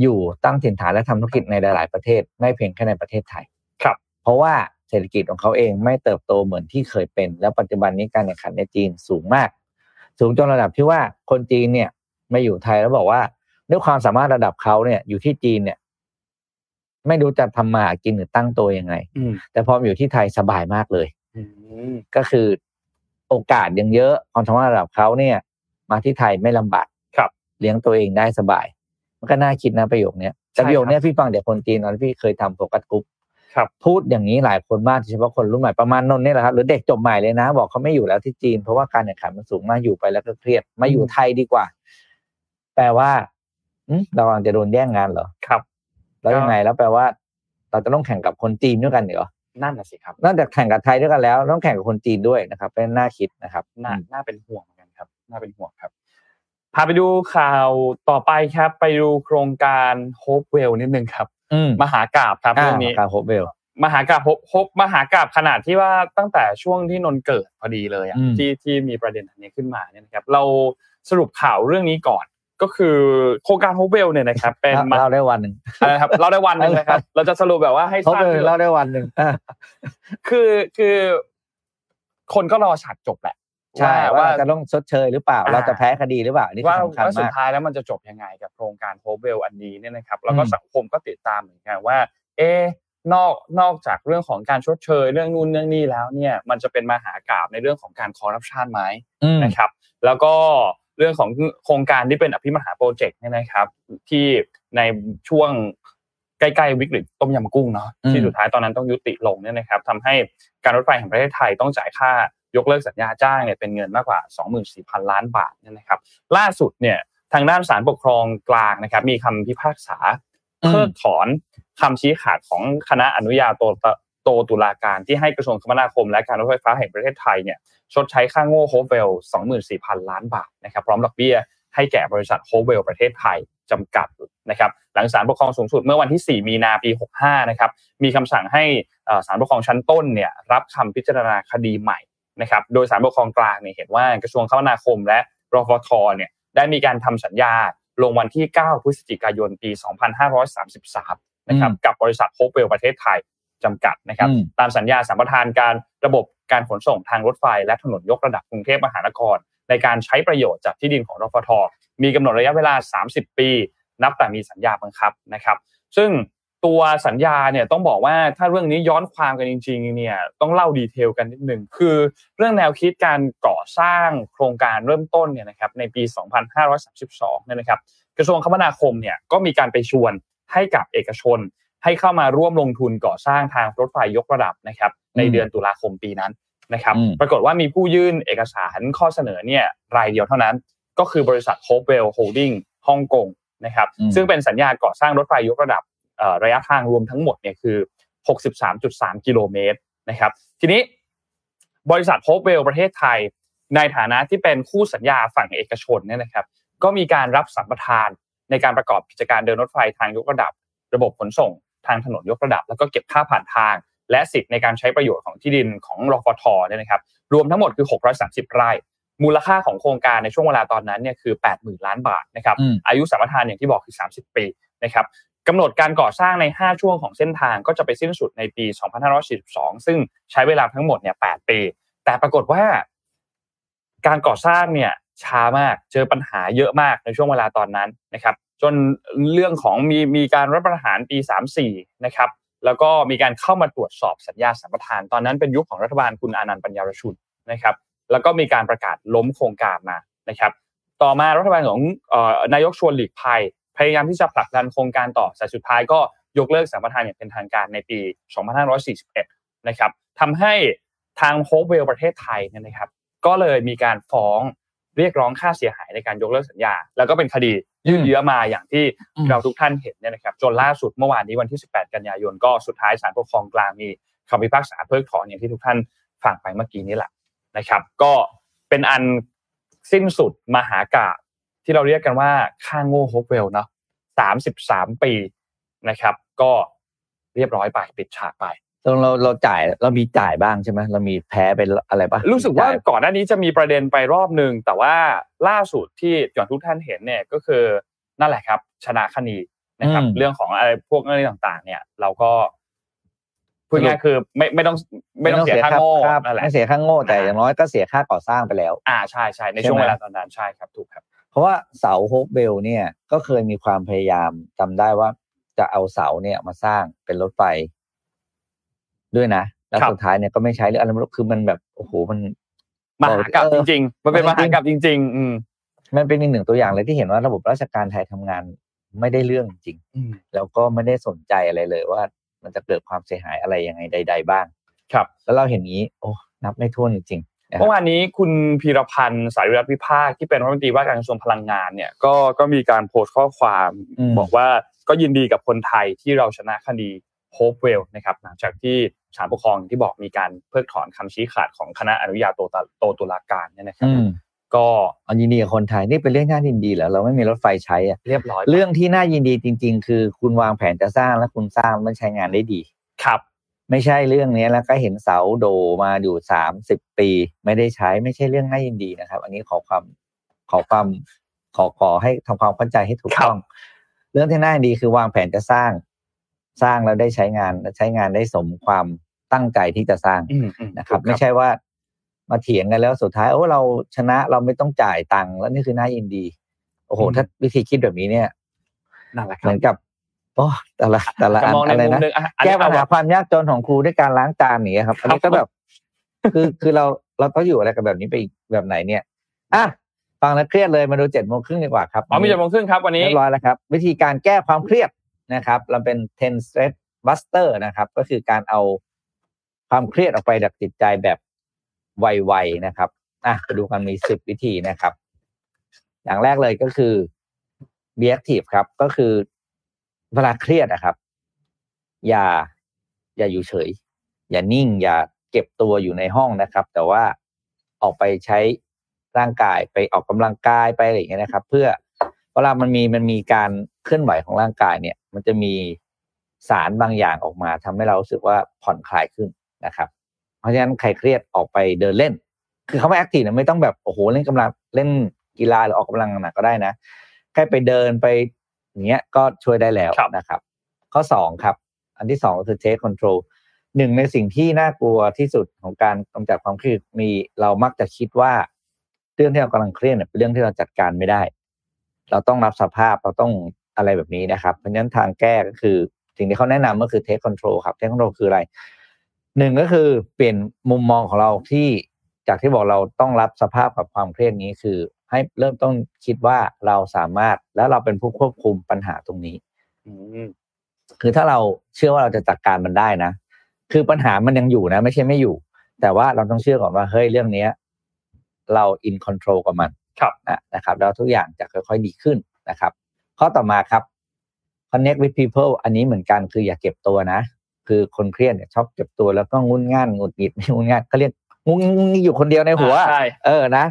อยู่ตั้งถิ่นฐานและทำธุรกิจในหลาย ๆ ประเทศ ไม่เพียงแค่ในประเทศไทย ครับ เพราะว่าเศรษฐกิจของเขาเองไม่เติบโตเหมือนที่เคยเป็น แล้วปัจจุบันนี้การแข่งขันในจีนสูงมาก สูงจนระดับที่ว่าคนจีนเนี่ยมาอยู่ไทยแล้วบอกว่าด้วยความสามารถระดับเขาเนี่ย อยู่ที่จีนเนี่ย ไม่รู้จะทำมาหากินหรือตั้งตัวยังไงอืมแต่พอมาอยู่ที่ไทยสบายมากเลยอืมก็คือโอกาสยังเยอะความสามารถระดับเขาเนี่ย มาที่ไทยไม่ลำบากครับ เลี้ยงตัวเองได้สบาย มันก็น่าคิดนะประโยคเนี้ยแต่ใช่ประโยคครับเนี้ยพี่ฟังเดี๋ยวคนจีนตอนที่พี่เคยทำโฟกัสกรุ๊ปครับ พูดอย่างนี้หลายคนมากโดยเฉพาะคนรุ่นใหม่ประมาณนนท์นี่แหละครับหรือเด็กจบใหม่เลยนะ บอกเขาไม่อยู่แล้วที่จีน เพราะว่าการแข่งขันมันสูงมากอยู่ไปแล้วก็เครียดมาอยู่ไทยดีกว่า แปลว่าอืมเรากำลังจะโดนแย่งงานเหรอครับ แล้วยังไงแล้วแปลว่า เราจะต้องแข่งกับคนจีนด้วยกันเหรอนั่นน่ะสิครับนอกจากแข่งกับไทยด้วยกันแล้ว ต้องแข่งกับคนจีนด้วยนะครับ เป็นน่าคิดนะครับน่าน่าเป็นห่วงเหมือนกันครับ น่าเป็นห่วงครับพาไปดูข่าวต่อไปครับ ไปดูโครงการ Hopewell นิดนึงครับอื มมหากราบครับอ่าเรื่องนี้การโฮปเวลมหากราบฮบฮบมหากราบขนาดที่ว่าตั้งแต่ช่วงที่นนท์เกิดพอดีเลยอะอืมที่ที่มีประเด็นอันนี้ขึ้นมาเนี่ยนะครับ เราสรุปข่าวเรื่องนี้ก่อนก็คือโครงการโฮเวลเนี่ยนะครับเป็นมเล่าได้วันหนึ่งอะไรครับเราได้วันหนึงนะครับ เราจะสรุปแบบว่าให้โฮปทราบเวลเล่าได้วันหนึ่งอ่าคือคือคนก็รอฉากจบแหละ ใช่ว่าว่าว่าจะต้องชดเชยหรือเปล่าอ่าเราจะแพ้คดีหรือเปล่าอันนี่ว่าสำคัญว่าสุมาดกท้ายแล้วมันจะจบยังไงกับโครงการโฮเวลอันนี้เนี่ยนะครับแล้วก็อืมสังคมก็ติดตามเหมือนกันว่า เอ๊ะนอกนอกจากเรื่องของการชดเชย เรื่องนู่นเรื่องนี้แล้วเนี่ยมันจะเป็นมหากราบในเรื่องของการคอร์รัปชันไหมอืมนะครับ แล้วก็เรื่องของโครงการที่เป็นอภิมหาโปรเจกต์เนี่ยนะครับ ที่ในช่วงใกล้ๆวิกฤตต้มยำกุ้งเนาะอืมที่สุดท้ายตอนนั้นต้องยุติลงเนี่ยนะครับทำให้การรถไฟแห่งประเทศไทยต้องจ่ายค่า ยกเลิกสัญญาจ้างเนี่ยเป็นเงินมากกว่า 24,000 ล้านบาทเนี่ยนะครับ ล่าสุดเนี่ยทางด้านศาลปกครองกลางนะครับ มีคำพิพากษาอืมเพิกถอนคำชี้ขาดของคณะอนุญาโตโตตุลาการที่ให้กระทรวงคมนาคม และการรถไฟฟ้าแห่งประเทศไทยเนี่ยชดใช้ค่าโง่โฮปเวลล์ 24,000 ล้านบาทนะครับพร้อมดอกเบี้ยให้แก่บริษัทโฮเวลประเทศไทยจำกัดนะครับหลังศาลปกครองสูงสุดเมื่อวันที่ 4 มีนาปี 65 นะครับมีคำสั่งให้เอ่อศาลปกครองชั้นต้นเนี่ยรับคำพิจารณาคดีใหม่ นะครับโดยศาลปกครองกลางเนี่ยเห็นว่ากระทรวงคมนาคม และรฟทเนี่ยได้มีการทำสัญญาลงวันที่ 9 พฤศจิกายน ปี 2533 นะครับอืมกับบริษัทโฮปเวลประเทศไทยจำกัดนะครับอืมตามสัญญาสัมปทานการระบบการขนส่งทางรถไฟ และถนนยกระดับกรุงเทพมหานคร ในการใช้ประโยชน์จากที่ดินของรฟท มีกำหนดระยะเวลา 30 ปี นับแต่มีสัญญาบังคับนะครับ ซึ่ง ตัวสัญญาเนี่ยต้องบอกว่าถ้าเรื่องนี้ย้อนความกันจริงๆเนี่ยต้องเล่าดีเทลกันนิดนึงคือเรื่องแนวคิดการก่อสร้างโครงการเริ่มต้นเนี่ยนะครับในปี 2532เนี่ยนะครับกระทรวงคมนาคมเนี่ยก็มีการไปชวนให้กับเอกชน ให้เข้ามาร่วมลงทุนก่อสร้างทางรถไฟยกระดับนะครับในอืมเดือนตุลาคมปีนั้นนะครับอืมปรากฏว่ามีผู้ยื่นเอกสารข้อเสนอเนี่ยรายเดียวเท่านั้น ก็คือบริษัท Hopewell Holding ฮ่องกงนะครับอืมซึ่งเป็นสัญญาก่อสร้างรถไฟยกระดับเอ่อ ระยะทางรวมทั้งหมดเนี่ยคือ 63.3 กิโลเมตรนะครับทีนี้บริษัท Hopewell ประเทศไทย ในฐานะที่เป็นคู่สัญญาฝั่งเอกชนเนี่ยนะครับก็มีการรับสัมปทานในการประกอบกิจการเดินรถไฟทางยกระดับ ระบบขนส่งทางถนนยกระดับ แล้วก็เก็บค่าผ่านทาง และสิทธิ์ในการใช้ประโยชน์ของที่ดินของรฟทเนี่ยนะครับรวมทั้งหมดคือ 630 ไร่ มูลค่าของโครงการในช่วงเวลาตอนนั้นเนี่ยคือ 80,000 ล้านบาทนะครับอืมอายุสัมปทานอย่างที่บอกคือ 30 ปีนะครับ กำหนดการก่อสร้างใน 5 ช่วงของเส้นทางก็จะไปสิ้นสุดในปี 2542 ซึ่งใช้เวลาทั้งหมดเนี่ย8ปี แต่ปรากฏว่า การก่อสร้างเนี่ยช้ามาก เจอปัญหาเยอะมากในช่วงเวลาตอนนั้นนะครับ จนเรื่องของมีมีการรัฐประหารปี 34 นะครับ แล้วก็มีการเข้ามาตรวจสอบสัญญาสัมปทาน ตอนนั้นเป็นยุคของรัฐบาลคุณอานันต์ปัญญารชุนนะครับ แล้วก็มีการประกาศล้มโครงการมานะครับ ต่อมารัฐบาลของออนายกชวนหลีกภัย พยายามที่จะผลักดันโครงการต่อแต่สุดท้ายก็ยกเลิกสัมปทานอย่างเป็นทางการในปี 2541 นะครับทำให้ทางโฮปเวลประเทศไทยเนี่ยนะครับ ก็เลยมีการฟ้องเรียกร้องค่าเสียหายในการยกเลิกสัญญา แล้วก็เป็นคดียืดเยื้อมาอย่างที่อืมเราทุกท่านเห็นเนี่ยนะครับ จนล่าสุดเมื่อวานนี้วันที่ 18 กันยายนก็สุดท้ายศาลปกครองกลางมีคำพิพากษาเพิกถอนอย่างที่ทุกท่านฟังไปเมื่อกี้นี้แหละนะครับ ก็เป็นอันสิ้นสุดมหากาพย์ ที่เราเรียกกันว่าค่าโง่โฮปเวลเนาะ33ปีนะครับ ก็เรียบร้อยไปปิดฉากไปตรงเราเราจ่ายเรามีจ่ายบ้างใช่ไหมเรามีแพ้ไปอะไรปะรู้สึกว่าจ่ยก่อนหน้านี้จะมีประเด็นไปรอบหนึ่งแต่ว่าล่าสุดที่อย่างทุกท่านเห็นเนี่ยก็คือนั่นแหละครับ ชนะคดีนะครับเรื่องของอะไรพวกอะไรต่างๆ เนี่ย เราก็พูดง่ายๆคือไม่ไม่ต้องไม่ต้องเสียค่าโง่ครับนั่นแหละไม่เสียค่าโง่แต่อ่าอย่างน้อยก็เสียค่าก่อสร้างไปแล้ว อ่าใช่ใช่ในใช่ไหมช่วงเวลาตอนนั้นใช่ครับถูกครับ เพราะว่าเสาโฮปเบลเนี่ยก็เคยมีความพยายามจำได้ว่าจะเอาเสาเนี่ยมาสร้างเป็นรถไฟ ด้วยนะ แล้วครับสุดท้ายเนี่ยก็ไม่ใช้หรืออะไรไม่รู้คือมันแบบโอ้โหมันมหากรรมจริงๆ มันเป็นเอมอหากรรมจริง ๆ อืมมันเป็นอีกหนึ่งตัวอย่างเลยที่เห็นว่าระบบราชการไทยทำงานไม่ได้เรื่องจริงอืมแล้วก็ไม่ได้สนใจอะไรเลยว่า มันจะเกิดความเสียหายอะไรยังไงใด ๆ บ้าง ครับ แล้วเราเห็นนี้ โอ้นับไม่ถ้วนจริงๆนะครับ เมื่อวานนี้คุณพีรพันธ์สายวิรัตวิภาคที่เป็นรัฐมนตรีว่าการกระทรวงพลังงานเนี่ยก็ก็มีการโพสต์ข้อความอืมบอกว่าก็ยินดีกับคนไทยที่เราชนะคดีโฮปเวลล์นะครับหลังจากที่ศาลปกครองที่บอกมีการเพิกถอนคำชี้ขาดของคณะอนุญาโตตโตตุลาการเนี่ยนะครับอืมก็เอายินดีกับคนไทยนี่เป็นเรื่องน่ายินดีเหรอเราไม่มีรถไฟใช้อะเรียบร้อย เรื่องที่น่ายินดีจริง ๆ คือคุณวางแผนจะสร้างและคุณสร้างมันใช้งานได้ดี ครับ ไม่ใช่เรื่องนี้แล้วก็เห็นเสาโด่มาอยู่สามสิบปี ไม่ได้ใช้ไม่ใช่เรื่องน่ายินดีนะครับ อันนี้ขอความขอความขอขอให้ทำความเข้าใจให้ถูกต้อง เรื่องที่น่ายินดีคือวางแผนจะสร้าง สร้างแล้วได้ใช้งานและใช้งานได้สมความตั้งใจที่จะสร้างอืมอืมนะครับถูกไม่ใช่ว่ามาเถียงกันแล้วสุดท้ายโอ้เราชนะเราไม่ต้องจ่ายตังค์แล้วนี่คือน่ายินดี โอ้โห ถ้าวิธีคิดแบบนี้เนี่ยนั่นแหละคเหรับมือนกับ โอ้แต่ละแต่ละจะอันมองในอะไรมุมนะหนึงอะอันแก้นี้ปัญหาเอาความยากจนของครูด้วยการล้างจานอย่างเงี้ยครับ อันนี้ครัก็บแบบ คือคือเราเราต้องอยู่อะไรกับแบบนี้ไปอีกแบบไหนเนี่ยอะฟังแล้วเครียดเลยมาดูเจ็ดโมงครึ่งดีกว่าครับอ๋อมีเจ็ดโมงครึ่งครับวันนี้เรียบร้อยแล้วครับ วิธีการแก้ความเครียดนะครับ เราเป็น ten stress buster นะครับ ก็คือการเอาความเครียดออกไปจากจิตใจแบบไวๆนะครับอะไปดูกันมีสิบวิธีนะครับ อย่างแรกเลยก็คือ be active ครับ ก็คือ เวลาเครียดนะครับ อย่า อย่าอยู่เฉย อย่านิ่ง อย่าเก็บตัวอยู่ในห้องนะครับ แต่ว่าออกไปใช้ร่างกายไปออกกำลังกายไปอะไรอย่างเงี้ยนะครับ เพื่อเวลามันมีมันมีการเคลื่อนไหวของร่างกายเนี่ย มันจะมีสารบางอย่างออกมาทำให้เรารู้สึกว่าผ่อนคลายขึ้นนะครับ เพราะฉะนั้นใครเครียดออกไปเดินเล่น คือเขาไม่แอคทีฟนะไม่ต้องแบบโอ้โหเล่นกำลังเล่นกีฬาหรือออกกำลังหนักก็ได้นะแค่ไปเดินไป อย่างเงี้ยก็ช่วยได้แล้วครับนะครับ ข้อสองครับ อันที่สองก็คือ take control หนึ่งในสิ่งที่น่ากลัวที่สุดของการกำจัดความเครียดมีเรามักจะคิดว่าเรื่องที่เรากำลังเครียดเนี่ยเป็นเรื่องที่เราจัดการไม่ได้ เราต้องรับสภาพเราต้องอะไรแบบนี้นะครับเพราะฉะนั้นทางแก้ก็คือ สิ่งที่เขาแนะนำก็คือ take control ครับ take control คืออะไรหนึ่งก็คือเปลี่ยนมุมมองของเราที่จากที่บอกเราต้องรับสภาพกับความเครียดนี้คือ ให้เริ่มต้นคิดว่าเราสามารถแล้วเราเป็นผู้ควบคุมปัญหาตรงนี้อืมคือถ้าเราเชื่อว่าเราจะจัดการมันได้นะ คือปัญหามันยังอยู่นะ ไม่ใช่ไม่อยู่ แต่ว่าเราต้องเชื่อก่อนว่าเฮ้ยเรื่องเนี้ย เรา in control กับมันครับนะนะครับ แล้วทุกอย่างจะค่อยๆดีขึ้นนะครับ ข้อต่อมาครับ connect with people อันนี้เหมือนกันคืออย่าเก็บตัวนะ คือคนเครียดเนี่ยชอบเก็บตัวแล้วก็งุ่นง่านหงุดหงิดไม่งุ่นง่านเขาเรียกงุนงิดอยู่คนเดียวในหัวอ่าใช่เออนะ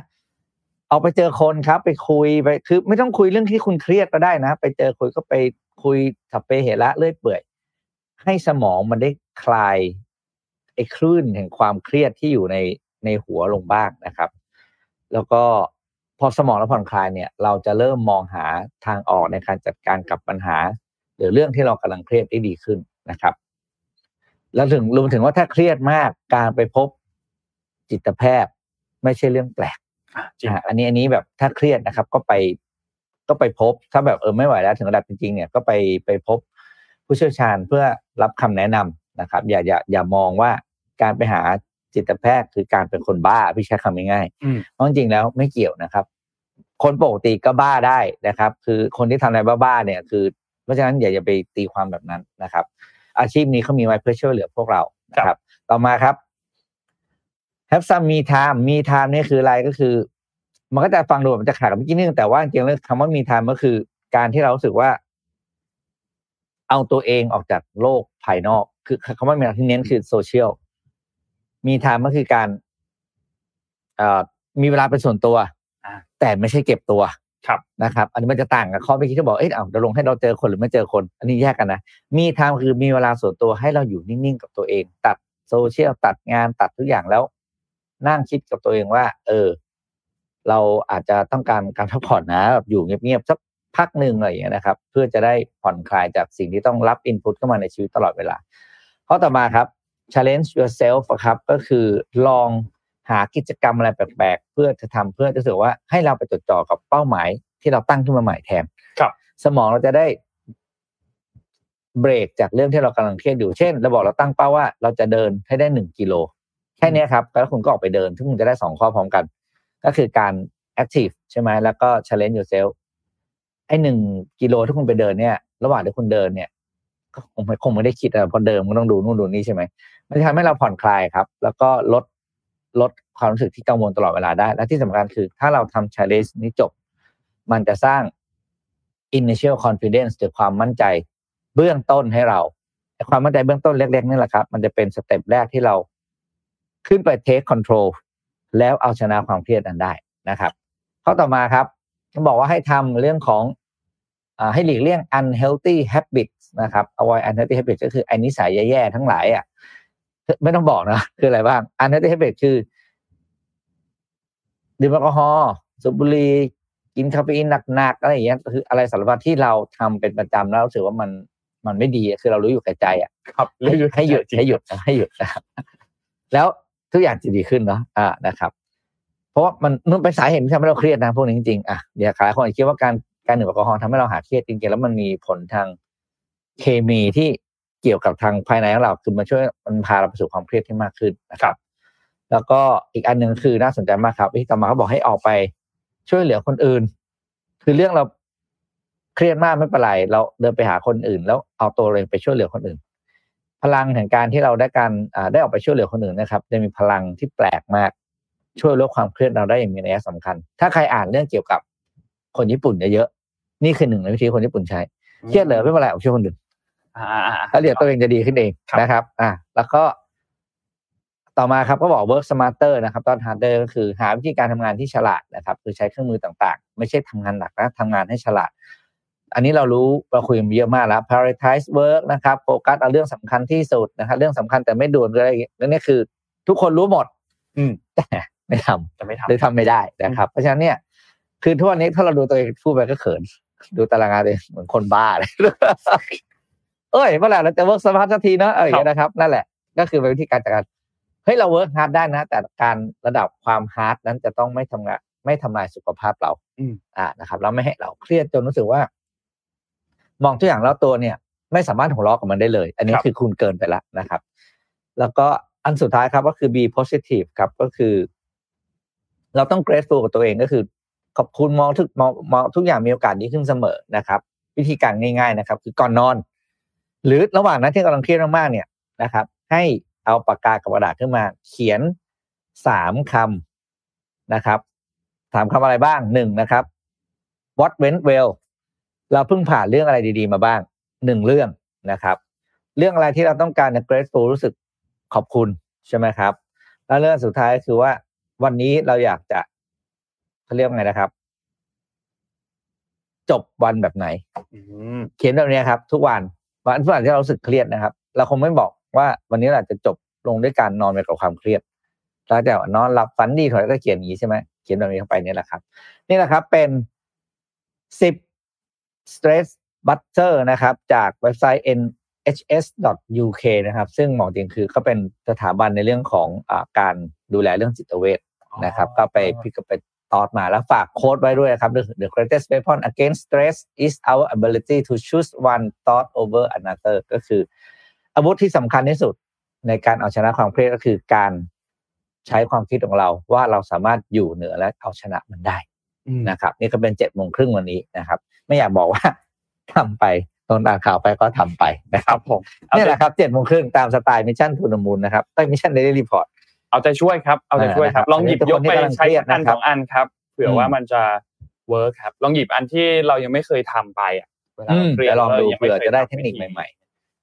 เอาไปเจอคนครับ ไปคุยไปคือ ไม่ต้องคุยเรื่องที่คุณเครียดก็ได้นะ ไปเจอคุยก็ไปคุยถับไปเหระเลื่อยเปื่อย ให้สมองมันได้คลายไอ้คลื่นแห่งความเครียดที่อยู่ในในหัวลงบ้างนะครับ แล้วก็พอสมองเราผ่อนคลายเนี่ย เราจะเริ่มมองหาทางออกในการจัดการกับปัญหา หรือเรื่องที่เรากำลังเครียดได้ดีขึ้นนะครับ แล้วถึงรวมถึงว่าถ้าเครียดมากการไปพบจิตแพทย์ไม่ใช่เรื่องแปลก อะจริงอะอันนี้อันนี้แบบถ้าเครียดนะครับ ก็ไปก็ไปพบ ถ้าแบบเออไม่ไหวแล้วถึงระดับจริงๆเนี่ยก็ไปไปพบผู้เชี่ยวชาญเพื่อรับคำแนะนำนะครับ อย่าอย่าอย่ามองว่าการไปหาจิตแพทย์คือการเป็นคนบ้าพี่ใช้คำง่ายๆอืมเพราะจริงๆแล้วไม่เกี่ยวนะครับ คนปกติก็บ้าได้นะครับ คือคนที่ทำอะไรบ้าๆเนี่ย คือ เพราะฉะนั้นอย่าอย่าไปตีความแบบนั้นนะครับ อาชีพนี้เขามีไว้เพื่อช่วยเหลือพวกเรานะครับ ต่อมาครับ have some me time me time นี่คืออะไรก็คือ มันก็จะฟังดูเหมือนจะขาดกับเมื่อกี้นิดนึงแต่ว่าจริงๆแล้วคำว่า me time ก็คือ การที่เรารู้สึกว่า เอาตัวเองออกจากโลกภายนอก คือคำว่า me time ที่เน้นคือโซเชียล me time ก็คือการเอ่อมีเวลาเป็นส่วนตัวอ่าแต่ไม่ใช่เก็บตัวครับนะครับ อันนี้มันจะต่างกับข้อเมื่อกี้ที่บอกเอ๊ะเอาจะลงให้เราเจอคนหรือไม่เจอคน อันนี้แยกกันนะ มีทางคือมีเวลาส่วนตัวให้เราอยู่นิ่งๆกับตัวเอง ตัดโซเชียลตัดงานตัดทุกอย่างแล้ว นั่งคิดกับตัวเองว่า เออ เราอาจจะต้องการการพักผ่อนนะแบบอยู่เงียบๆสักพักหนึ่งอะไรอย่างเงี้ยนะครับ เพื่อจะได้ผ่อนคลายจากสิ่งที่ต้องรับอินพุตเข้ามาในชีวิตตลอดเวลาข้อต่อมาครับ challenge yourself อะครับ ก็คือลองหากิจกรรมอะไรแปลกๆ เพื่อจะทำเพื่อจะรู้สึกว่าให้เราไปจดจ่อกับเป้าหมายที่เราตั้งขึ้นมาใหม่แทนครับ สมองเราจะได้เบรกจากเรื่องที่เรากำลังเครียดอยู่ เช่นเราบอกเราตั้งเป้าว่าเราจะเดินให้ได้หนึ่งกิโล แค่นี้ครับแล้วคุณก็ออกไปเดินซึ่คุณจะได้สองข้อพร้อมกัน ก็คือการ active ใช่ไหมแล้วก็ challenge yourself ไอหนึ่งกิโลที่คุณไปเดินเนี่ย ระหว่างที่คุณเดินเนี่ยก็คงไม่คงไม่ได้คิดอะพอเดินมันต้องดูนู่นดูนี่ใช่ไหมมันจะทำให้เราผ่อนคลายครับ แล้วก็ลดลดความรู้สึกที่กังวลตลอดเวลาได้ และที่สำคัญคือ ถ้าเราทำ challenge นี้จบ มันจะสร้าง initial confidence หรือความมั่นใจเบื้องต้นให้เราความมั่นใจเบื้องต้นเล็กๆนี่แหละครับ มันจะเป็นสเต็ปแรกที่เรา ขึ้นไป take control แล้วเอาชนะความเครียดนั้นได้นะครับข้อต่อมาครับต้องบอกว่าให้ทำเรื่องของอ่าให้หลีกเลี่ยง unhealthy habits นะครับ avoid unhealthy habits ก็คือไอ้นิสัยแย่ๆทั้งหลายอะไม่ต้องบอกนะ คืออะไรบ้าง unhealthy habits คือดื่มแอลกอฮอล์สูบบุหรี่กินคาเฟอีนหนักๆอะไรอย่างเงี้ยคืออะไรสารพัดที่เราทำเป็นประจำแล้วรู้สึกว่ามันมันไม่ดีอะคือเรารู้อยู่แก่ใจอะครับให้หยุดให้หยุดให้หยุดนะให้หยุดนะครับแล้ว ทุกอย่างจะดีขึ้นเนาะอ่านะครับ เพราะว่ามันมันเป็นสาเหตุที่ทำให้เราเครียดนะพวกนี้จริงๆอะเดี๋ยวหลายคนคิดว่าการการดื่มแอลกอฮอล์ทำให้เราหาเครียดจริงๆแล้วมันมีผลทางเคมีที่เกี่ยวกับทางภายในของเราคือมันช่วยมันพาเราไปสู่ความเครียดที่มากขึ้นนะครับ แล้วก็อีกอันหนึ่งคือน่าสนใจมากครับที่ต่อมาเขาบอกให้ออกไปช่วยเหลือคนอื่น คือเรื่องเราเครียดมากไม่เป็นไรเราเดินไปหาคนอื่น แล้วเอาตัวเองไปช่วยเหลือคนอื่น พลังแห่งการที่เราได้การอ่าได้ออกไปช่วยเหลือคนอื่นนะครับจะมีพลังที่แปลกมาก ช่วยลดความเครียดเราได้อย่างมีนัยสำคัญ ถ้าใครอ่านเรื่องเกี่ยวกับคนญี่ปุ่นเยอะๆนี่คือหนึ่งในวิธีคนญี่ปุ่นใช้เครียดเหรอไม่เป็นไรออกไปช่วยคนอื่นอ่าๆๆแล้วเดี๋ยวตัวเองจะดีขึ้นเองครับนะครับ อะแล้วก็ ต่อมาครับก็บอก work smarter นะครับตอน harder ก็คือหาวิธีการทำงานที่ฉลาดนะครับ คือใช้เครื่องมือต่างๆ ไม่ใช่ทำงานหนักนะทำงานให้ฉลาด อันนี้เรารู้เราคุยกันเยอะมากแล้ว prioritize work นะครับโฟกัสเอาเรื่องสำคัญที่สุดนะครับเรื่องสำคัญแต่ไม่ด่วนอะไรอย่างเงี้ยแล้วนี่คือ ทุกคนรู้หมด อืมแต่ไม่ทำจะไม่ทำหรือทำไม่ได้นะครับ เพราะฉะนั้นเนี่ย คือทุกวันนี้ถ้าเราดูตัวเองพูดไปก็เขิน ดูตารางงานเลยเหมือนคนบ้าเลยเอ้ยเมื่อไหร่เราจะ work smart สักทีเนอะอะไรอย่างเงี้ยนะครับ นั่นแหละก็คือเป็นวิธีการจัดการเฮ้ยเรา work hard ได้นะ แต่การระดับความ hard นั้นจะต้องไม่ทำงานไม่ทำลายสุขภาพเราอืมอ่านะครับแล้วไม่ให้เราเครียดจนรู้สึกว่า มองทุกอย่างแล้วตัวเนี่ย ไม่สามารถหัวเราะกับมันได้เลย อันนี้ครับคือคุณเกินไปแล้วนะครับ แล้วก็อันสุดท้ายครับก็คือ be positive ครับก็คือ เราต้อง grateful กับตัวเองก็คือ ขอบคุณมองทุกมองมองทุกอย่างมีโอกาสดีขึ้นเสมอนะครับ วิธีการง่ายๆนะครับ คือก่อนนอน หรือระหว่างนั้นที่กำลังเครียดมากๆเนี่ยนะครับ ให้เอาปากกากับกระดาษขึ้นมา เขียนสามคำนะครับสามคำอะไรบ้างหนึ่งนะครับ what went well เราเพิ่งผ่านเรื่องอะไรดีๆมาบ้างหนึ่งเรื่องนะครับ เรื่องอะไรที่เราต้องการจะ grateful รู้สึกขอบคุณใช่ไหมครับ แล้วเรื่องสุดท้ายก็คือว่าวันนี้เราอยากจะเขาเรียกว่าไงนะครับ จบวันแบบไหนอืมเขียนแบบนี้ครับ ทุกวันวันทุกวันที่เรารู้สึกเครียดนะครับ เราคงไม่บอกว่าวันนี้เราจะจบลงด้วยการนอนไปกับความเครียดแล้วแต่ว่านอนหลับฝันดีถอยก็เขียนอย่างนี้ใช่ไหมเขียนแบบนี้เข้าไปนี่แหละครับ นี่แหละครับ เป็นสิบ stress buster นะครับ จากเว็บไซต์ nhs.uk นะครับ ซึ่งหมอจริงคือเขาเป็นสถาบันในเรื่องของอาการดูแลเรื่องจิตเวชนะครับ ก็ไปพี่ก็ไปตอดมาแล้วฝากโค้ดไว้ด้วยนะครับ The the greatest weapon against stress is our ability to choose one thought over another ก็คือ อาวุธที่สำคัญที่สุดในการเอาชนะความเครียดก็คือการใช้ความคิดของเราว่าเราสามารถอยู่เหนือและเอาชนะมันได้อืมนะครับ นี่ก็เป็นเจ็ดโมงครึ่งวันนี้นะครับ ไม่อยากบอกว่าทำไปตอนอ่านข่าวไปก็ทำไปนะครับรับผมเอานี่ใจแหละครับเจ็ดโมงครึ่งตามสไตล์ Mission to the Moon นะครับไอ้ Mission Daily Report เอาใจช่วยครับเอาใจช่วยครับอ่าลองหยิบอันนี้ยกไปทุกคนที่กำลังใช้เครียดอันนะครับสองอันครับเผื่ออืมว่ามันจะ work ครับ ลองหยิบอันที่เรายังไม่เคยทำไปอะเวลาอืมเราเครียดเดี๋ยวลองดูรายังไม่เผื่อคยจะได้ทำเทคนิควิธีใหม่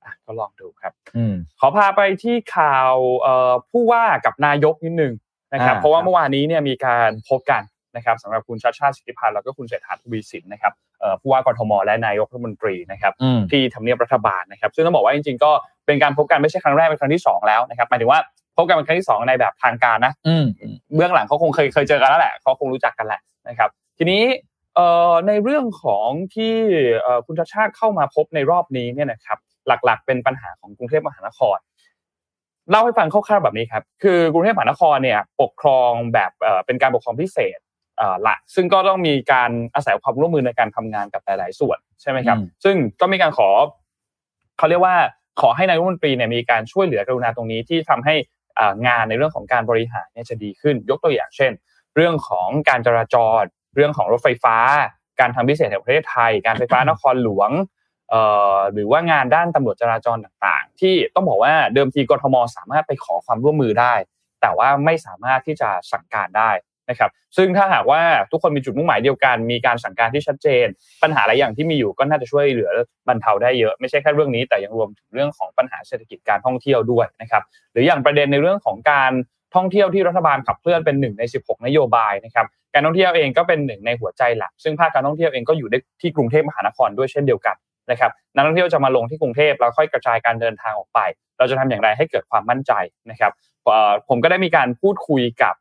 อะก็ลองดูครับๆอืมขอพาไปที่ข่าวเอ่อผู้ว่ากับนายกนิดนึงนะครับอ่าเพราะว่าครับเมื่อวานนี้เนี่ยมีการพบกัน นะครับสำหรับคุณชาติชาติสิทธิพันธ์แล้วก็คุณเศรษฐาทวีสินนะครับเอ่อผู้ว่ากทมและนายกรัฐมนตรีนะครับอืมที่ทำเนียบรัฐบาลนะครับ ซึ่งต้องบอกว่าจริงๆ ก็เป็นการพบกันไม่ใช่ครั้งแรกเป็นครั้งที่สองแล้วนะครับหมายถึงว่าพบกันเป็นครั้งที่สองในแบบทางการนะอืมเบื้องหลังเขาคงเคยเคยเจอกันแล้วแหละเขาคงรู้จักกันแหละนะครับ ทีนี้เอ่อในเรื่องของที่เอ่อคุณชาติชาติเข้ามาพบในรอบนี้เนี่ยนะครับหลักๆ เป็นปัญหาของกรุงเทพมหานครเล่าให้ฟังคร่าวๆแบบนี้ครับคือกรุงเทพมหานครเนี่ยปกครองแบบเป็นการปกครองพิเศษ ละซึ่งก็ต้องมีการอาศัยความร่วมมือในการทำงานกับหลาย ๆ ส่วนใช่ไหมครับ ซึ่งก็มีการขอเขาเรียกว่าขอให้นายรัฐมนตรีเนี่ยมีการช่วยเหลือกรุณาตรงนี้ที่ทำให้งานในเรื่องของการบริหารเนี่ยจะดีขึ้น ยกตัวอย่างเช่น เรื่องของการจราจร เรื่องของรถไฟฟ้า การทำพิเศษในประเทศไทย การไฟฟ้านครหลวงหรือว่างานด้านตำรวจจราจรต่าง ๆ ที่ต้องบอกว่าเดิมทีกรทมสามารถไปขอความร่วมมือได้ แต่ว่าไม่สามารถที่จะสั่งการได้ นะครับซึ่งถ้าหากว่าทุกคนมีจุดมุ่งหมายเดียวกัน มีการสั่งการที่ชัดเจน ปัญหาหลายอย่างที่มีอยู่ก็น่าจะช่วยเหลือบรรเทาได้เยอะไม่ใช่แค่เรื่องนี้ แต่ยังรวมถึงเรื่องของปัญหาเศรษฐกิจการท่องเที่ยวด้วยนะครับหรืออย่างประเด็นในเรื่องของการท่องเที่ยวที่รัฐบาลขับเคลื่อนเป็นหนึ่งใน 16 นโยบายนะครับการท่องเที่ยวเองก็เป็นหนึ่งในหัวใจหลัก ซึ่งภาคการท่องเที่ยวเองก็อยู่ที่กรุงเทพมหานครด้วยเช่นเดียวกันนะครับนักท่องเที่ยวจะมาลงที่กรุงเทพแล้วค่อยกระจายการเดินทางออกไป เราจะทำอย่างไรให้เกิดความมั่นใจนะครับผมก็ได้มีการพูดคุยกับ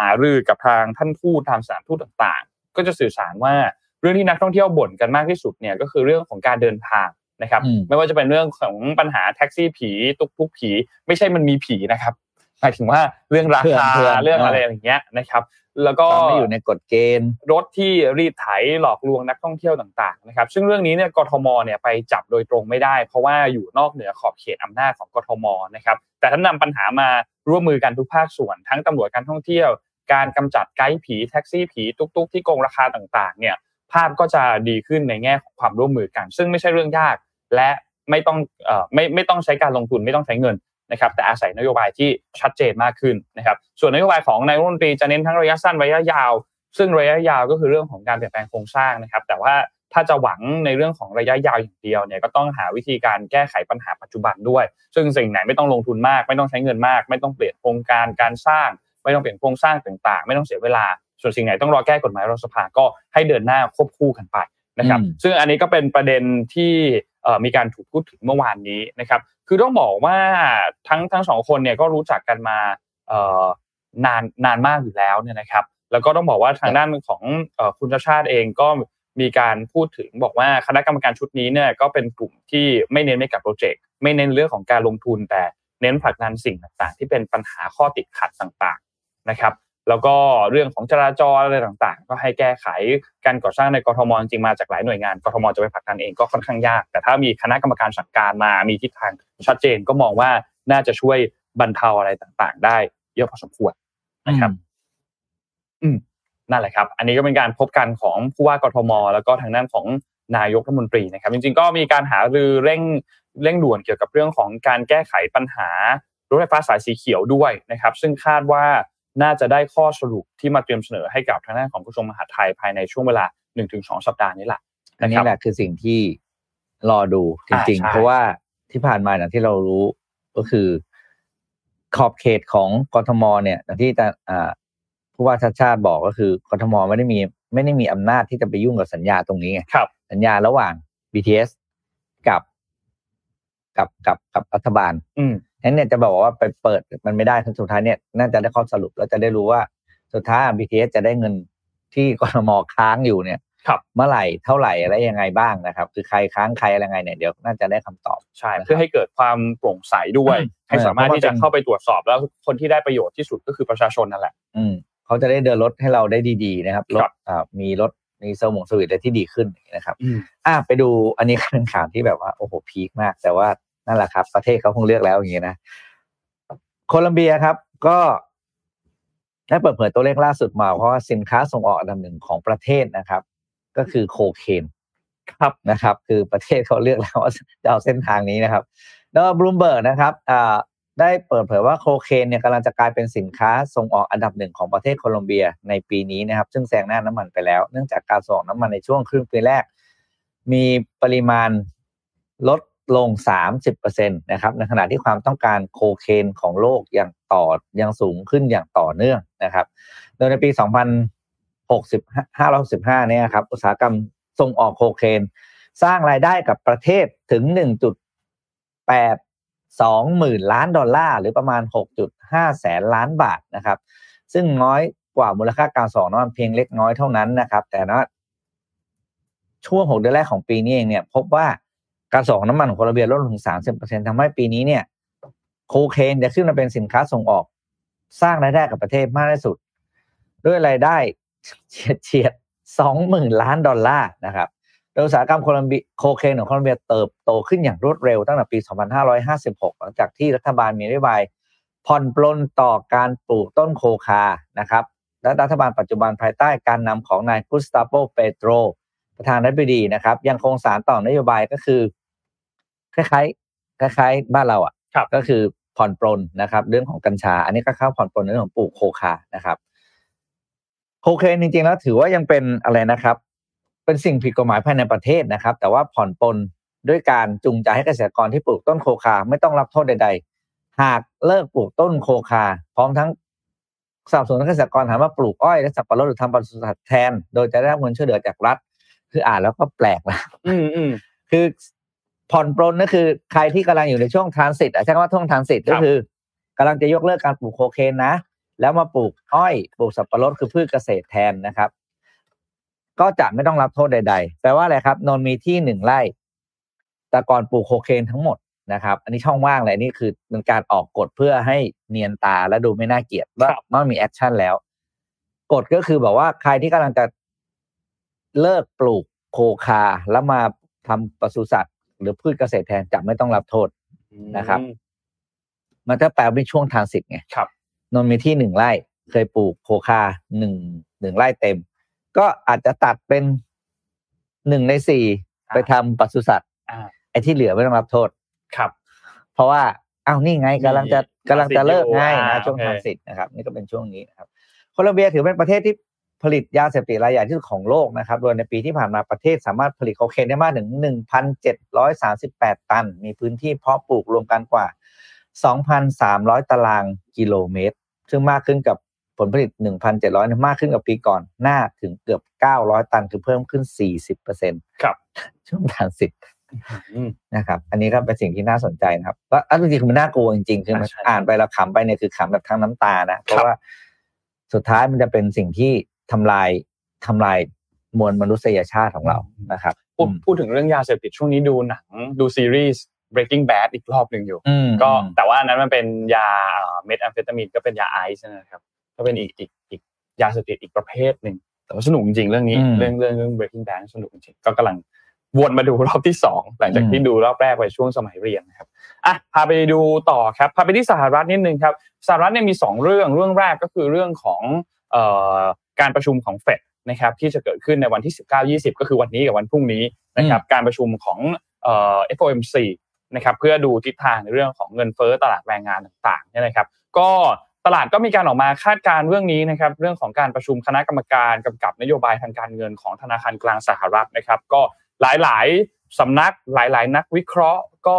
หารือกับทางท่านทูตทางสถานทูตต่างๆ ก็จะสื่อสารว่าเรื่องที่นักท่องเที่ยวบ่นกันมากที่สุดเนี่ยก็คือเรื่องของการเดินทางนะครับ ไม่ว่าจะเป็นเรื่องของปัญหาแท็กซี่ผีตุกตุกผี ไม่ใช่มันมีผีนะครับหมายถึงว่าเรื่องราคาเรื่องอะไรอย่างเงี้ยนะครับ แล้วก็ไม่อยู่ในกฎเกณฑ์ รถที่รีดไถหลอกลวงนักท่องเที่ยวต่างๆนะครับ ซึ่งเรื่องนี้เนี่ยกทมเนี่ยไปจับโดยตรงไม่ได้ เพราะว่าอยู่นอกเหนือขอบเขตอำนาจของกทมนะครับ แต่ถ้านำปัญหามาร่วมมือกันทุกภาคส่วน ทั้งตำรวจการท่องเที่ยว การกำจัดไกด์ผีแท็กซี่ผีตุกๆ ที่โกงราคาต่างๆ เนี่ยภาพก็จะดีขึ้นในแง่ของความร่วมมือกัน ซึ่งไม่ใช่เรื่องยากและไม่ต้องเอ่อไม่ไม่ต้องใช้การลงทุนไม่ต้องใช้เงิน นะครับแต่อาศัยนโยบายที่ชัดเจนมากขึ้นนะครับส่วนนโยบายของนายรัฐมนตรีจะเน้นทั้งระยะสั้นระยะยาว ซึ่งระยะยาวก็คือเรื่องของการเปลี่ยนแปลงโครงสร้างนะครับ แต่ว่าถ้าจะหวังในเรื่องของระยะยาวอย่างเดียวเนี่ยก็ต้องหาวิธีการแก้ไขปัญหาปัจจุบันด้วย ซึ่งสิ่งไหนไม่ต้องลงทุนมาก ไม่ต้องใช้เงินมาก ไม่ต้องเปลี่ยนโครงการการสร้าง ไม่ต้องเปลี่ยนโครงสร้างต่างๆ ไม่ต้องเสียเวลา ส่วนสิ่งไหนต้องรอแก้กฎหมายรัฐสภาก็ให้เดินหน้าควบคู่กันไปนะครับ ซึ่งอันนี้ก็เป็นประเด็นที่ มีการถูกพูดถึงเมื่อวานนี้นะครับ คือต้องบอกว่าทั้งทั้งสองคนเนี่ยก็รู้จักกันมานานนานมากอยู่แล้วเนี่ยนะครับ แล้วก็ต้องบอกว่าทางด้านของคุณชาชาติเองก็มีการพูดถึงบอกว่าคณะกรรมการชุดนี้เนี่ยก็เป็นกลุ่มที่ไม่เน้นไม่กับโปรเจกต์ไม่เน้นเรื่องของการลงทุนแต่เน้นผลักดันสิ่งต่างๆ ที่เป็นปัญหาข้อติดขัดต่างๆนะครับ แล้วก็เรื่องของจราจรอะไรต่างๆ ก็ให้แก้ไขการก่อสร้างในกรทมจริงมาจากหลายหน่วยงานกรทมจะไปผลักดันเองก็ค่อนข้างยาก แต่ถ้ามีคณะกรรมการสั่งการมามีทิศทางชัดเจนก็มองว่าน่าจะช่วยบรรเทาอะไรต่างๆ ได้เยอะพอสมควรนะครับ อืมนั่นแหละครับ อันนี้ก็เป็นการพบกันของผู้ว่ากรทม แล้วก็ทางด้านของนายกรัฐมนตรีนะครับ จริงๆ ก็มีการหารือเร่งเร่งด่วนเกี่ยวกับเรื่องของการแก้ไขปัญหารถไฟฟ้าสายสีเขียวด้วยนะครับ ซึ่งคาดว่า น่าจะได้ข้อสรุปที่มาเตรียมเสนอให้กับทางด้านของกระทรวงมหาดไทยภายในช่วงเวลา 1-2 สัปดาห์นี้แหละอันนี้แหละคือสิ่งที่รอดูจริงๆ เพราะว่าที่ผ่านมาอย่างที่เรารู้ก็คือขอบเขตของกทมเนี่ยอย่างที่ผู้ว่าชาติชาติบอกก็คือกทมไม่ได้มี ไม่ได้มีอำนาจที่จะไปยุ่งกับสัญญาตรงนี้ไงสัญญาระหว่าง BTS กับกับกับกับรัฐบาล อืม นั้นเนี่ยจะบอกว่าไปเปิดมันไม่ได้ทั้งสุดท้ายเนี่ยน่าจะได้ข้อสรุปแล้วจะได้รู้ว่าสุดท้าย BTS จะได้เงินที่กรมค้างอยู่เนี่ยครับเมื่อไหร่เท่าไหร่อะไรยังไงบ้างนะครับ คือใครค้างใครอะไรไงเนี่ยเดี๋ยวน่าจะได้คำตอบใช่เพื่อให้เกิดความโปร่งใสด้วยให้สามารถที่จะเข้าไปตรวจสอบแล้วคนที่ได้ประโยชน์ที่สุดก็คือประชาชนนั่นแหละ อืมเขาจะได้เดินรถให้เราได้ดีๆนะครับรถอ่ามีรถมีสมองสวิตอะไรที่ดีขึ้นนะครับ อ่าไปดูอันนี้เป็นข่าวที่แบบว่าโอ้โหพีคมาก แต่ว่า นั่นแหละครับ ประเทศเขาคงเลือกแล้วอย่างนี้นะโคลัมเบียครับก็ได้เปิดเผยตัวเลขล่าสุดมาเพราะว่าสินค้าส่งออกอันดับหนึ่งของประเทศนะครับ ก็คือโคเคนครับนะครับ คือประเทศเขาเลือกแล้วว่าจะเอาเส้นทางนี้นะครับ แล้วบลูมเบิร์กนะครับได้เปิดเผยว่าโคเคนเนี่ยกำลังจะกลายเป็นสินค้าส่งออกอันดับหนึ่งของประเทศโคลอมเบียในปีนี้นะครับ ซึ่งแซงหน้าน้ำมันไปแล้ว เนื่องจากการส่งน้ำมันในช่วงครึ่งปีแรก มีปริมาณลด ลง 30%นะครับในขณะที่ความต้องการโคเคนของโลกยังต่อยังสูงขึ้นอย่างต่อเนื่องนะครับ โดยในปี 2565เนี่ยครับอุตสาหกรรมส่งออกโคเคน สร้างรายได้กับประเทศถึง 1.82หมื่นล้านดอลลาร์ หรือประมาณ 6.5 แสนล้านบาทนะครับ ซึ่งน้อยกว่ามูลค่าการส่งน้ำมันเพียงเล็กน้อยเท่านั้นนะครับ แต่นะช่วง 6 เดือนแรกของปีนี้เองเนี่ยพบว่า การส่งน้ำมันของโคลอมเบียลดลงถึงสามสิบเปอร์เซ็นทำให้ปีนี้เนี่ย โคเคนจะขึ้นมาเป็นสินค้าส่งออก สร้างรายได้กับประเทศมากที่สุด ด้วยรายได้เฉียดเฉียดสองหมื่นล้านดอลลาร์นะครับโดยอุตสาหกรรมโคลัมเบียโคเคนของโคลัมเบียเติบโตขึ้นอย่างรวดเร็วตั้งแต่ปี 2556 หลังจากที่รัฐบาลมีนโยบายผ่อนปลนต่อการปลูกต้นโคคานะครับ และรัฐบาลปัจจุบันภายใต้การนำของนายกุสตาโปเปโตรประธานาธิบดีนะครับ ยังคงสารต่อนโยบายก็คือ คล้ายๆคล้ายๆบ้านเราอะครับก็คือผ่อนปลนนะครับ เรื่องของกัญชา อันนี้ก็เข้าผ่อนปลนเรื่องของปลูกโคคานะครับ โคเคนจริงๆแล้วถือว่ายังเป็นอะไรนะครับ เป็นสิ่งผิดกฎหมายภายในประเทศนะครับ แต่ว่าผ่อนปลนด้วยการจูงใจให้เกษตรกรที่ปลูกต้นโคคาไม่ต้องรับโทษใด ๆ หากเลิกปลูกต้นโคคา พร้อมทั้งสนับสนุนให้เกษตรกรหันมาปลูกอ้อยและสับปะรดหรือทำปศุสัตว์แทน โดยจะได้รับเงินช่วยเหลือจากรัฐ คืออ่านแล้วก็แปลกนะอืมอืมคือ ผ่อนปลนก็คือใครที่กำลังอยู่ในช่วงทรานสิตใช้คำว่าช่วงทรานสิตครัก็บคือกำลังจะยกเลิกการปลูกโคเคนนะ แล้วมาปลูกอ้อยปลูกสับปะรดคือพืชเกษตรแทนนะครับ ก็จะไม่ต้องรับโทษใด ๆ แปลว่าอะไรครับ นนท์มีที่หนึ่งไร่ แต่ก่อนปลูกโคเคนทั้งหมดนะครับ อันนี้ช่องว่างเลยอันนี่คือเป็นการออกกฎเพื่อให้เนียนตาและดูไม่น่าเกลียดว่าครับมันมี action แล้วกฎก็คือแบบว่าใครที่กำลังจะเลิกปลูกโคคาแล้วมาทำปศุสัตว์ หรือพืชเกษตรแทนจะไม่ต้องรับโทษนะครับ มันจะแปลว่าเป็นช่วง transit ไงครับนนท์มีที่หนึ่งไร่เคยปลูกโคคาหนึ่งหนึ่งไร่เต็ม ก็อาจจะตัดเป็นหนึ่งในสี่อ่าไปทำปศุสัตว์อ่าไอ้ที่เหลือไม่ต้องรับโทษครับ เพราะว่าอ้าวนี่ไงกำลังจะมีกำลังจะเลิกง่ายอ่านะช่วงโอเคทรานสิตนะครับ นี่ก็เป็นช่วงนี้นะครับโคลอมเบียถือเป็นประเทศที่ ผลิตยาเสพติดรายใหญ่ที่สุดของโลกนะครับ โดยในปีที่ผ่านมาประเทศสามารถผลิตโคเคนได้มากถึง 1,738 ตัน มีพื้นที่เพาะปลูกรวมกันกว่า 2,300 ตารางกิโลเมตร ซึ่งมากขึ้นกับผลผลิต 1,700เนี่ยมากขึ้นกับปีก่อนหน้าถึงเกือบ 900 ตัน คือเพิ่มขึ้น 40%ครับ ช่วงทรานสิตอืมนะครับ อันนี้ก็เป็นสิ่งที่น่าสนใจนะครับก็อันจริงๆคือมันน่ากลัวจริงๆ คือมันใช่อ่านไปแล้วขำไปเนี่ยคือขำแบบทั้งน้ำตานะ เพครัราะบว่าสุดท้ายมันจะเป็นสิ่งที่ ทำลายทำลายมวลมนุษยชาติของเรานะครับพูดพูดถึงเรื่องยาเสพติดช่วงนี้ดูหนังดูซีรีส์ Breaking Bad อีกรอบหนึ่งอยู่อืมก็อืมแต่ว่าอันนั้นมันเป็นยาเม็ดแอมเฟตามีนก็เป็นยาไอซ์นะครับก็เป็นอีกอีกอีกยาเสพติดอีกประเภทหนึ่งแต่ว่าสนุกจริงๆเรื่องนี้อืมเรื่องเรื่องเรื่อง Breaking Bad สนุกจริงๆก็กำลังวนมาดูรอบที่สองหลังจากอืมที่ดูรอบแรกไปช่วงสมัยเรียนนะครับอะพาไปดูต่อครับพาไปที่สหรัฐนิดนึงครับสหรัฐเนี่ยมีสองเรื่องเรื่องแรกก็คือเรื่องของเอ่อ การประชุมของเฟดนะครับที่จะเกิดขึ้นในวันที่ 19-20 ก็คือวันนี้กับวันพรุ่งนี้นะครับการประชุมของเอ่อ FOMC นะครับเพื่อดูทิศทางในเรื่องของเงินเฟ้อตลาดแรงงานต่างๆเนี่ยนะครับ ก็ตลาดก็มีการออกมาคาดการณ์เรื่องนี้นะครับเรื่องของการประชุมคณะกรรมการกำกับนโยบายทางการเงินของธนาคารกลางสหรัฐนะครับ ก็หลายๆสำนักหลาย ๆ นักวิเคราะห์ก็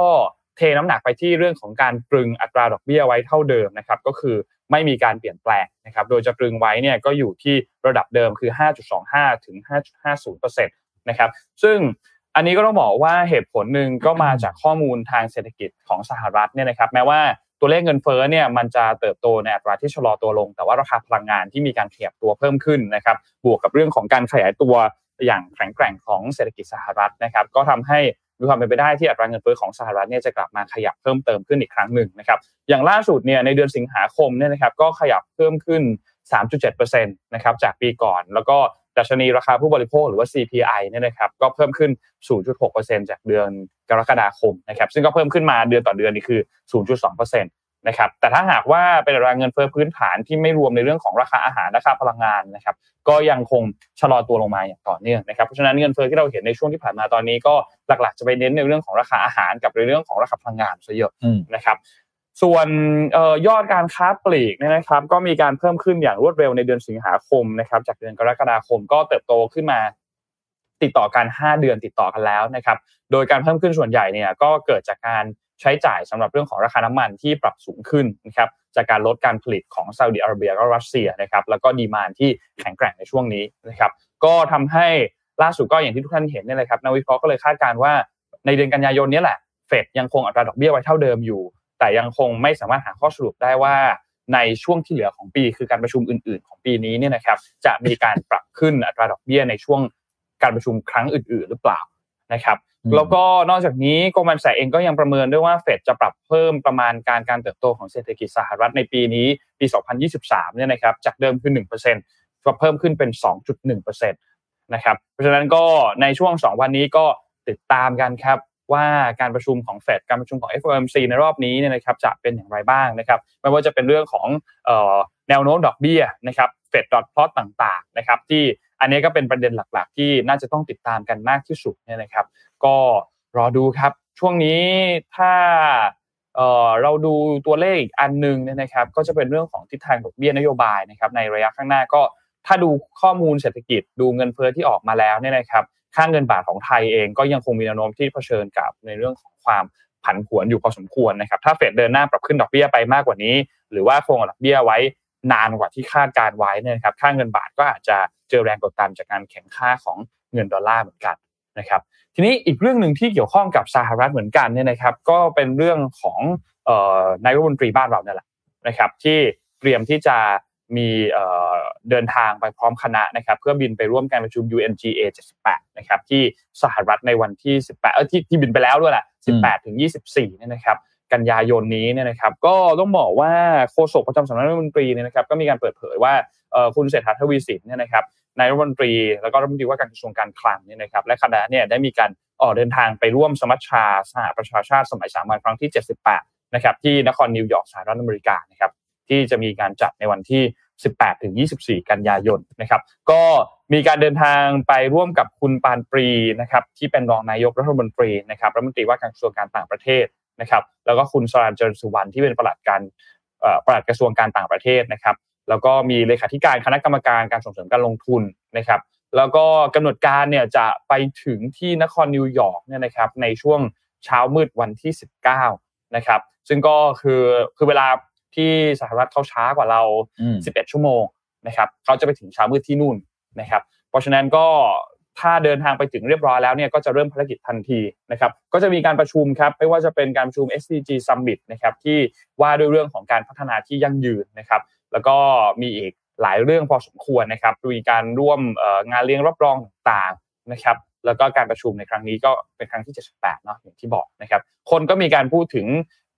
เทน้ำหนักไปที่เรื่องของการตรึงอัตราดอกเบี้ยไว้เท่าเดิมนะครับก็คือไม่มีการเปลี่ยนแปลงนะครับโดยจะตรึงไว้เนี่ยก็อยู่ที่ระดับเดิมคือ 5.25 ถึง 5.50%นะครับซึ่งอันนี้ก็ต้องบอกว่าเหตุผลหนึ่งก็มาจากข้อมูลทางเศรษฐกิจของสหรัฐเนี่ยนะครับแม้ว่าตัวเลขเงินเฟ้อเนี่ยมันจะเติบโตในอัตราที่ชะลอตัวลง แต่ว่าราคาพลังงานที่มีการขยับตัวเพิ่มขึ้นนะครับบวกกับเรื่องของการขยายตัวอย่างแข็งแกร่งของเศรษฐกิจสหรัฐนะครับก็ทำให้ มีความเป็นไปได้ที่อัตราเงินเฟ้อของสหรัฐเนี่ยจะกลับมาขยับเพิ่มเติมขึ้นอีกครั้งหนึ่งนะครับอย่างล่าสุดเนี่ยในเดือนสิงหาคมเนี่ยนะครับก็ขยับเพิ่มขึ้น 3.7%นะครับจากปีก่อน แล้วก็ดัชนีราคาผู้บริโภคหรือว่า CPI เนี่ยนะครับก็เพิ่มขึ้น 0.6%จากเดือนกรกฎาคมนะครับซึ่งก็เพิ่มขึ้นมาเดือนต่อเดือนนี่คือ 0.2%นะครับแต่ถ้าหากว่าเป็นอัตราเงินเฟ้อพื้นฐานที่ไม่รวมในเรื่องของราคาอาหารราคาพลังงานนะครับก็ยังคงชะลอตัวลงมาอย่างต่อเนื่องนะครับเพราะฉะนั้นเงินเฟ้อที่เราเห็นในช่วงที่ผ่านมาตอนนี้ก็หลักๆ จะไปเน้นในเรื่องของราคาอาหารกับในเรื่องของราคาพลังงานซะเยอะนะครับส่วนออยอดการค้าปลีกเนี่ยนะครับ ก็มีการเพิ่มขึ้นอย่างรวดเร็วในเดือนสิงหาคมนะครับ จากเดือนกรกฎาคมก็เติบโตขึ้นมาติดต่อกัน 5 เดือนติดต่อกันแล้วนะครับ โดยการเพิ่มขึ้นส่วนใหญ่เนี่ยก็เกิดจากการ ใช้จ่ายสำหรับเรื่องของราคาน้ำมันที่ปรับสูงขึ้นนะครับจากการลดการผลิตของซาอุดิอาระเบียและรัสเซียนะครับแล้วก็ดีมานที่แข็งแกร่งในช่วงนี้นะครับก็ทำให้ล่าสุดก็อย่างที่ทุกท่านเห็นเนี่ยเลยครับนักวิเคราะห์ก็เลยคาดการณ์ว่าในเดือนกันยายนนี้แหละเฟดยังคงอัตราดอกเบี้ยไว้เท่าเดิมอยู่ แต่ยังคงไม่สามารถหาข้อสรุปได้ว่าในช่วงที่เหลือของปี คือการประชุมอื่น ๆ ของปีนี้เนี่ยนะครับจะมีการปรับขึ้นอัตราดอกเบี้ยในช่วงการประชุมครั้งอื่น ๆ หรือเปล่า นะครับแล้วก็นอกจากนี้โกลแมนแสกเองก็ยังประเมินด้วยว่าเฟดจะปรับเพิ่มประมาณการการเติบโตของเศรษฐกิจสหรัฐในปีนี้ปี 2023 เนี่ยนะครับจากเดิมคือ 1%ก็เพิ่มขึ้นเป็น 2.1%นะครับเพราะฉะนั้นก็ในช่วง 2 วันนี้ก็ติดตามกันครับว่าการประชุมของเฟดการประชุมของ FOMC ในรอบนี้เนี่ยนะครับจะเป็นอย่างไรบ้างนะครับไม่ว่าจะเป็นเรื่องของแนวโน้มดอกเบี้ยนะครับเฟดดอทพลอตต่างๆนะครับที่ อันนี้ก็เป็นประเด็นหลัก ๆ ที่น่าจะต้องติดตามกันมากที่สุดเนี่ยนะครับ ก็รอดูครับ ช่วงนี้ถ้าเราดูตัวเลขอีกอันหนึ่งเนี่ยนะครับ ก็จะเป็นเรื่องของทิศทางดอกเบี้ยนโยบายนะครับในระยะข้างหน้าก็ถ้าดูข้อมูลเศรษฐกิจดูเงินเฟ้อที่ออกมาแล้วเนี่ยนะครับค่าเงินบาทของไทยเองก็ยังคงมีแนวโน้มที่เผชิญกับในเรื่องของความผันผวนอยู่พอสมควรนะครับ ถ้าเฟดเดินหน้าปรับขึ้นดอกเบี้ยไปมากกว่านี้ หรือว่าคงดอกเบี้ยไว้นานกว่าที่คาดการไว้เนี่ยครับ ค่าเงินบาทก็อาจจะ เจอแรงกดดันจากการแข่งค่าของเงินดอลลาร์เหมือนกันนะครับทีนี้อีกเรื่องหนึ่งที่เกี่ยวข้องกับสหรัฐเหมือนกันเนี่ยนะครับก็เป็นเรื่องของนายรัฐมนตรีบ้านเราเนี่ยแหละนะครับที่เตรียมที่จะมีเดินทางไปพร้อมคณะนะครับเพื่อบินไปร่วมการประชุม UNGA 78นะครับที่สหรัฐในวันที่ 18เออที่ที่บินไปแล้วด้วยแหละ18 ถึง 24เนี่ยนะครับกันยายนนี้เนี่ยนะครับก็ต้องบอกว่าโฆษกประจำสำนักรัฐมนตรีเนี่ยนะครับก็มีการเปิดเผยว่า คุณเศรษฐาทวีสินเนี่ยนะครับนายรัฐมนตรีแล้วก็รัฐมนตรีว่าการกระทรวงการคลังเนี่ยนะครับและคณะเนี่ยได้มีการออกเดินทางไปร่วมสมัชชาสหประชาชาติสมัยสามัญครั้งที่ 78 นะครับที่นครนิวยอร์กสหรัฐอเมริกานะครับที่จะมีการจัดในวันที่ 18 ถึง 24 กันยายนนะครับก็มีการเดินทางไปร่วมกับคุณปานปรีย์นะครับที่เป็นรองนายกรัฐมนตรีนะครับรัฐมนตรีว่าการกระทรวงการต่างประเทศนะครับแล้วก็คุณศรัณย์ เจริญสุวรรณที่เป็นปลัดการปลัดกระทรวงการต่างประเทศนะครับ แล้วก็มีเลขาธิการคณะกรรมการการส่งเสริมการลงทุนนะครับ แล้วก็กำหนดการเนี่ยจะไปถึงที่นครนิวยอร์กเนี่ยนะครับในช่วงเช้ามืดวันที่ 19นะครับ ซึ่งก็คือคือเวลาที่สหรัฐเขาช้ากว่าเรา 11 ชั่วโมงนะครับเขาจะไปถึงเช้ามืดที่นู่นนะครับ เพราะฉะนั้นก็ถ้าเดินทางไปถึงเรียบร้อยแล้วเนี่ยก็จะเริ่มภารกิจทันทีนะครับ ก็จะมีการประชุมครับ ไม่ว่าจะเป็นการประชุม SDG Summit นะครับที่ว่าด้วยเรื่องของการพัฒนาที่ยั่งยืนนะครับ แล้วก็มีอีกหลายเรื่องพอสมควรนะครับมีการร่วมงานเลี้ยงรับรองต่างๆนะครับแล้วก็การประชุมในครั้งนี้ก็เป็นครั้งที่ 78เนาะอย่างที่บอกนะครับ คนก็มีการพูดถึง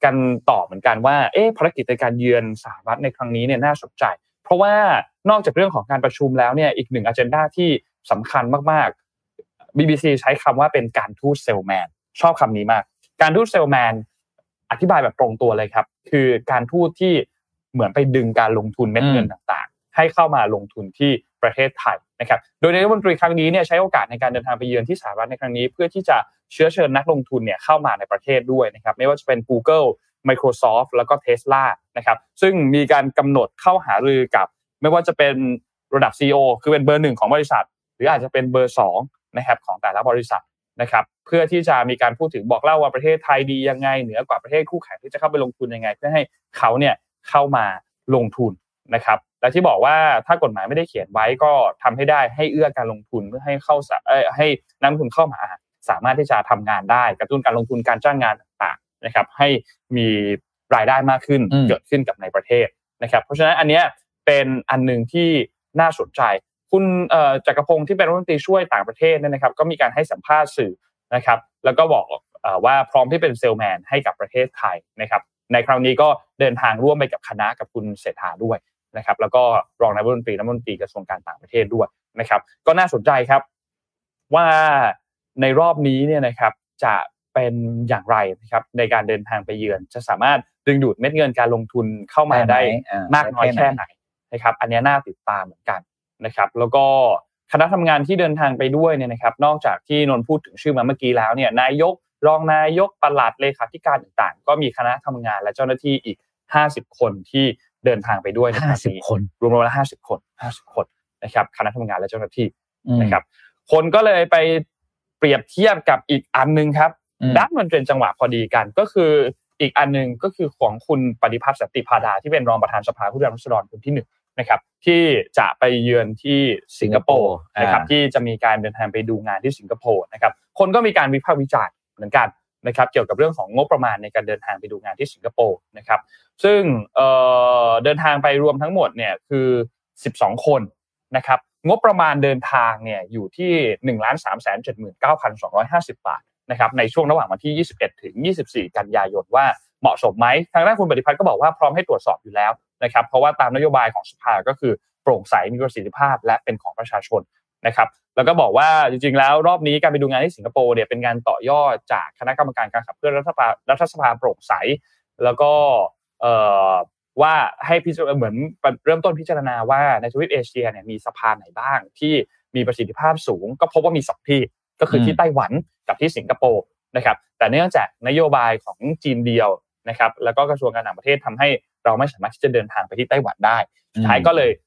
กันต่อเหมือนกันว่าเอ๊ะภารกิจในการเยือนสหรัฐในครั้งนี้เนี่ยน่าสนใจ เพราะว่านอกจากเรื่องของการประชุมแล้วเนี่ยอีกหนึ่งอันเจนดาที่สำคัญมากๆ BBC ใช้คำว่าเป็นการทูตเซลแมนชอบคำนี้มาก การทูตเซลแมนอธิบายแบบตรงตัวเลยครับ คือการทูตที่ เหมือนไปดึงการลงทุนเม็ดเงินต่างๆ ให้เข้ามาลงทุนที่ประเทศไทยนะครับ โดยนายรัฐมนตรีครั้งนี้เนี่ยใช้โอกาสในการเดินทางไปเยือนที่สหรัฐในครั้งนี้ เพื่อที่จะเชื้อเชิญนักลงทุนเนี่ยเข้ามาในประเทศด้วยนะครับ ไม่ว่าจะเป็น Google Microsoft แล้วก็ Tesla นะครับซึ่งมีการกำหนดเข้าหารือกับ ไม่ว่าจะเป็นระดับ CEO คือเป็นเบอร์หนึ่งของบริษัท หรืออาจจะเป็นเบอร์สองนะครับของแต่ละบริษัทนะครับเพื่อที่จะมีการพูดถึงบอกเล่าว่าประเทศไทยดียังไงเหนือกว่าประเทศคู่แข่งที่จะเข้าไปลงทุนยังไง เพื่อให้เขาเนี่ย เข้ามาลงทุนนะครับและที่บอกว่าถ้ากฎหมายไม่ได้เขียนไว้ก็ทำให้ได้ให้เอื้อการลงทุนเพื่อให้เข้าให้นักลงทุนเข้ามาสามารถที่จะทำงานได้ กระตุ้นการลงทุนการจ้างงานต่างๆนะครับ ให้มีรายได้มากขึ้นเกิดขึ้นกับในประเทศนะครับ เพราะฉะนั้นอันนี้เป็นอันหนึ่งที่น่าสนใจ คุณจักรพงศ์ที่เป็นรัฐมนตรีช่วยต่างประเทศเนี่ยนะครับ ก็มีการให้สัมภาษณ์สื่อนะครับ แล้วก็บอกว่าพร้อมที่เป็นเซลแมนให้กับประเทศไทยนะครับ ในคราวนี้ก็เดินทางร่วมไปกับคณะกับคุณเศรษฐาด้วยนะครับแล้วก็รองนายกรัฐมนตรีรัฐมนตรีกระทรวงการต่างประเทศด้วยนะครับ ก็น่าสนใจครับว่าในรอบนี้เนี่ยนะครับจะเป็นอย่างไรนะครับในการเดินทางไปเยือน จะสามารถดึงดูดเม็ดเงินการลงทุนเข้ามาได้มากน้อยแค่ไหนนะครับ อันนี้น่าติดตามเหมือนกันนะครับ แล้วก็คณะทำงานที่เดินทางไปด้วยเนี่ยนะครับ นอกจากที่นนพูดถึงชื่อมาเมื่อกี้แล้วเนี่ยนายก รองนายกปลัดเลขาธิการต่างๆ ก็มีคณะทำงานและเจ้าหน้าที่อีก 50 คนที่เดินทางไปด้วยในครั้งนี้คนรวมๆแล้ว50คน50คนนะครับคณะทำงานและเจ้าหน้าที่นะครับ คนก็เลยไปเปรียบเทียบกับอีกอันนึงครับด้านมันเป็นจังหวะพอดีกัน ก็คืออีกอันนึงก็คือของคุณปฏิพัฒน์สติพาดาที่เป็นรองประธานสภาผู้แทนราษฎรคนที่หนึ่งนะครับ ที่จะไปเยือนที่สิงคโปร์นะครับที่จะมีการเดินทางไปดูงานที่สิงคโปร์นะครับ คนก็มีการวิพากษ์วิจารณ์ เหมือนกันนะครับเกี่ยวกับเรื่องของงบประมาณในการเดินทางไปดูงานที่สิงคโปร์นะครับซึ่งเดินทางไปรวมทั้งหมดเนี่ยคือ 12 คนนะครับงบประมาณเดินทางเนี่ยอยู่ที่1นึ่งล้านสามแสนเจ็ดหมื่นเก้าพันสองร้อยห้าสิบบาทนะครับในช่วงระหว่างวันที่ 21 ถึง 24 กันยายนว่าเหมาะสมไหมทางด้านคุณปฏิพัฒน์ก็บอกว่าพร้อมให้ตรวจสอบอยู่แล้วนะครับเพราะว่าตามนโยบายของสภาก็คือโปร่งใสมีประสิทธิภาพ และเป็นของประชาชนนะครับ แล้วก็บอกว่าจริงๆ แล้วรอบนี้การไปดูงานที่สิงคโปร์เนี่ยเป็นการต่อยอดจากคณะกรรมการการขับเคลื่อนรัฐสภารัฐสภาโปร่งใส แล้วก็ว่าให้พิจารณาเหมือนเริ่มต้นพิจารณาว่าในทวีปเอเชียเนี่ยมีสภาไหนบ้าง ที่มีประสิทธิภาพสูง ก็พบว่ามีสองที่ก็คือที่ไต้หวันกับที่สิงคโปร์นะครับ แต่เนื่องจากนโยบายของจีนเดียวนะครับ แล้วก็กระทรวงการต่างประเทศทำให้เราไม่สามารถที่จะเดินทางไปที่ไต้หวันได้สุดท้ายก็เลยเอ่อ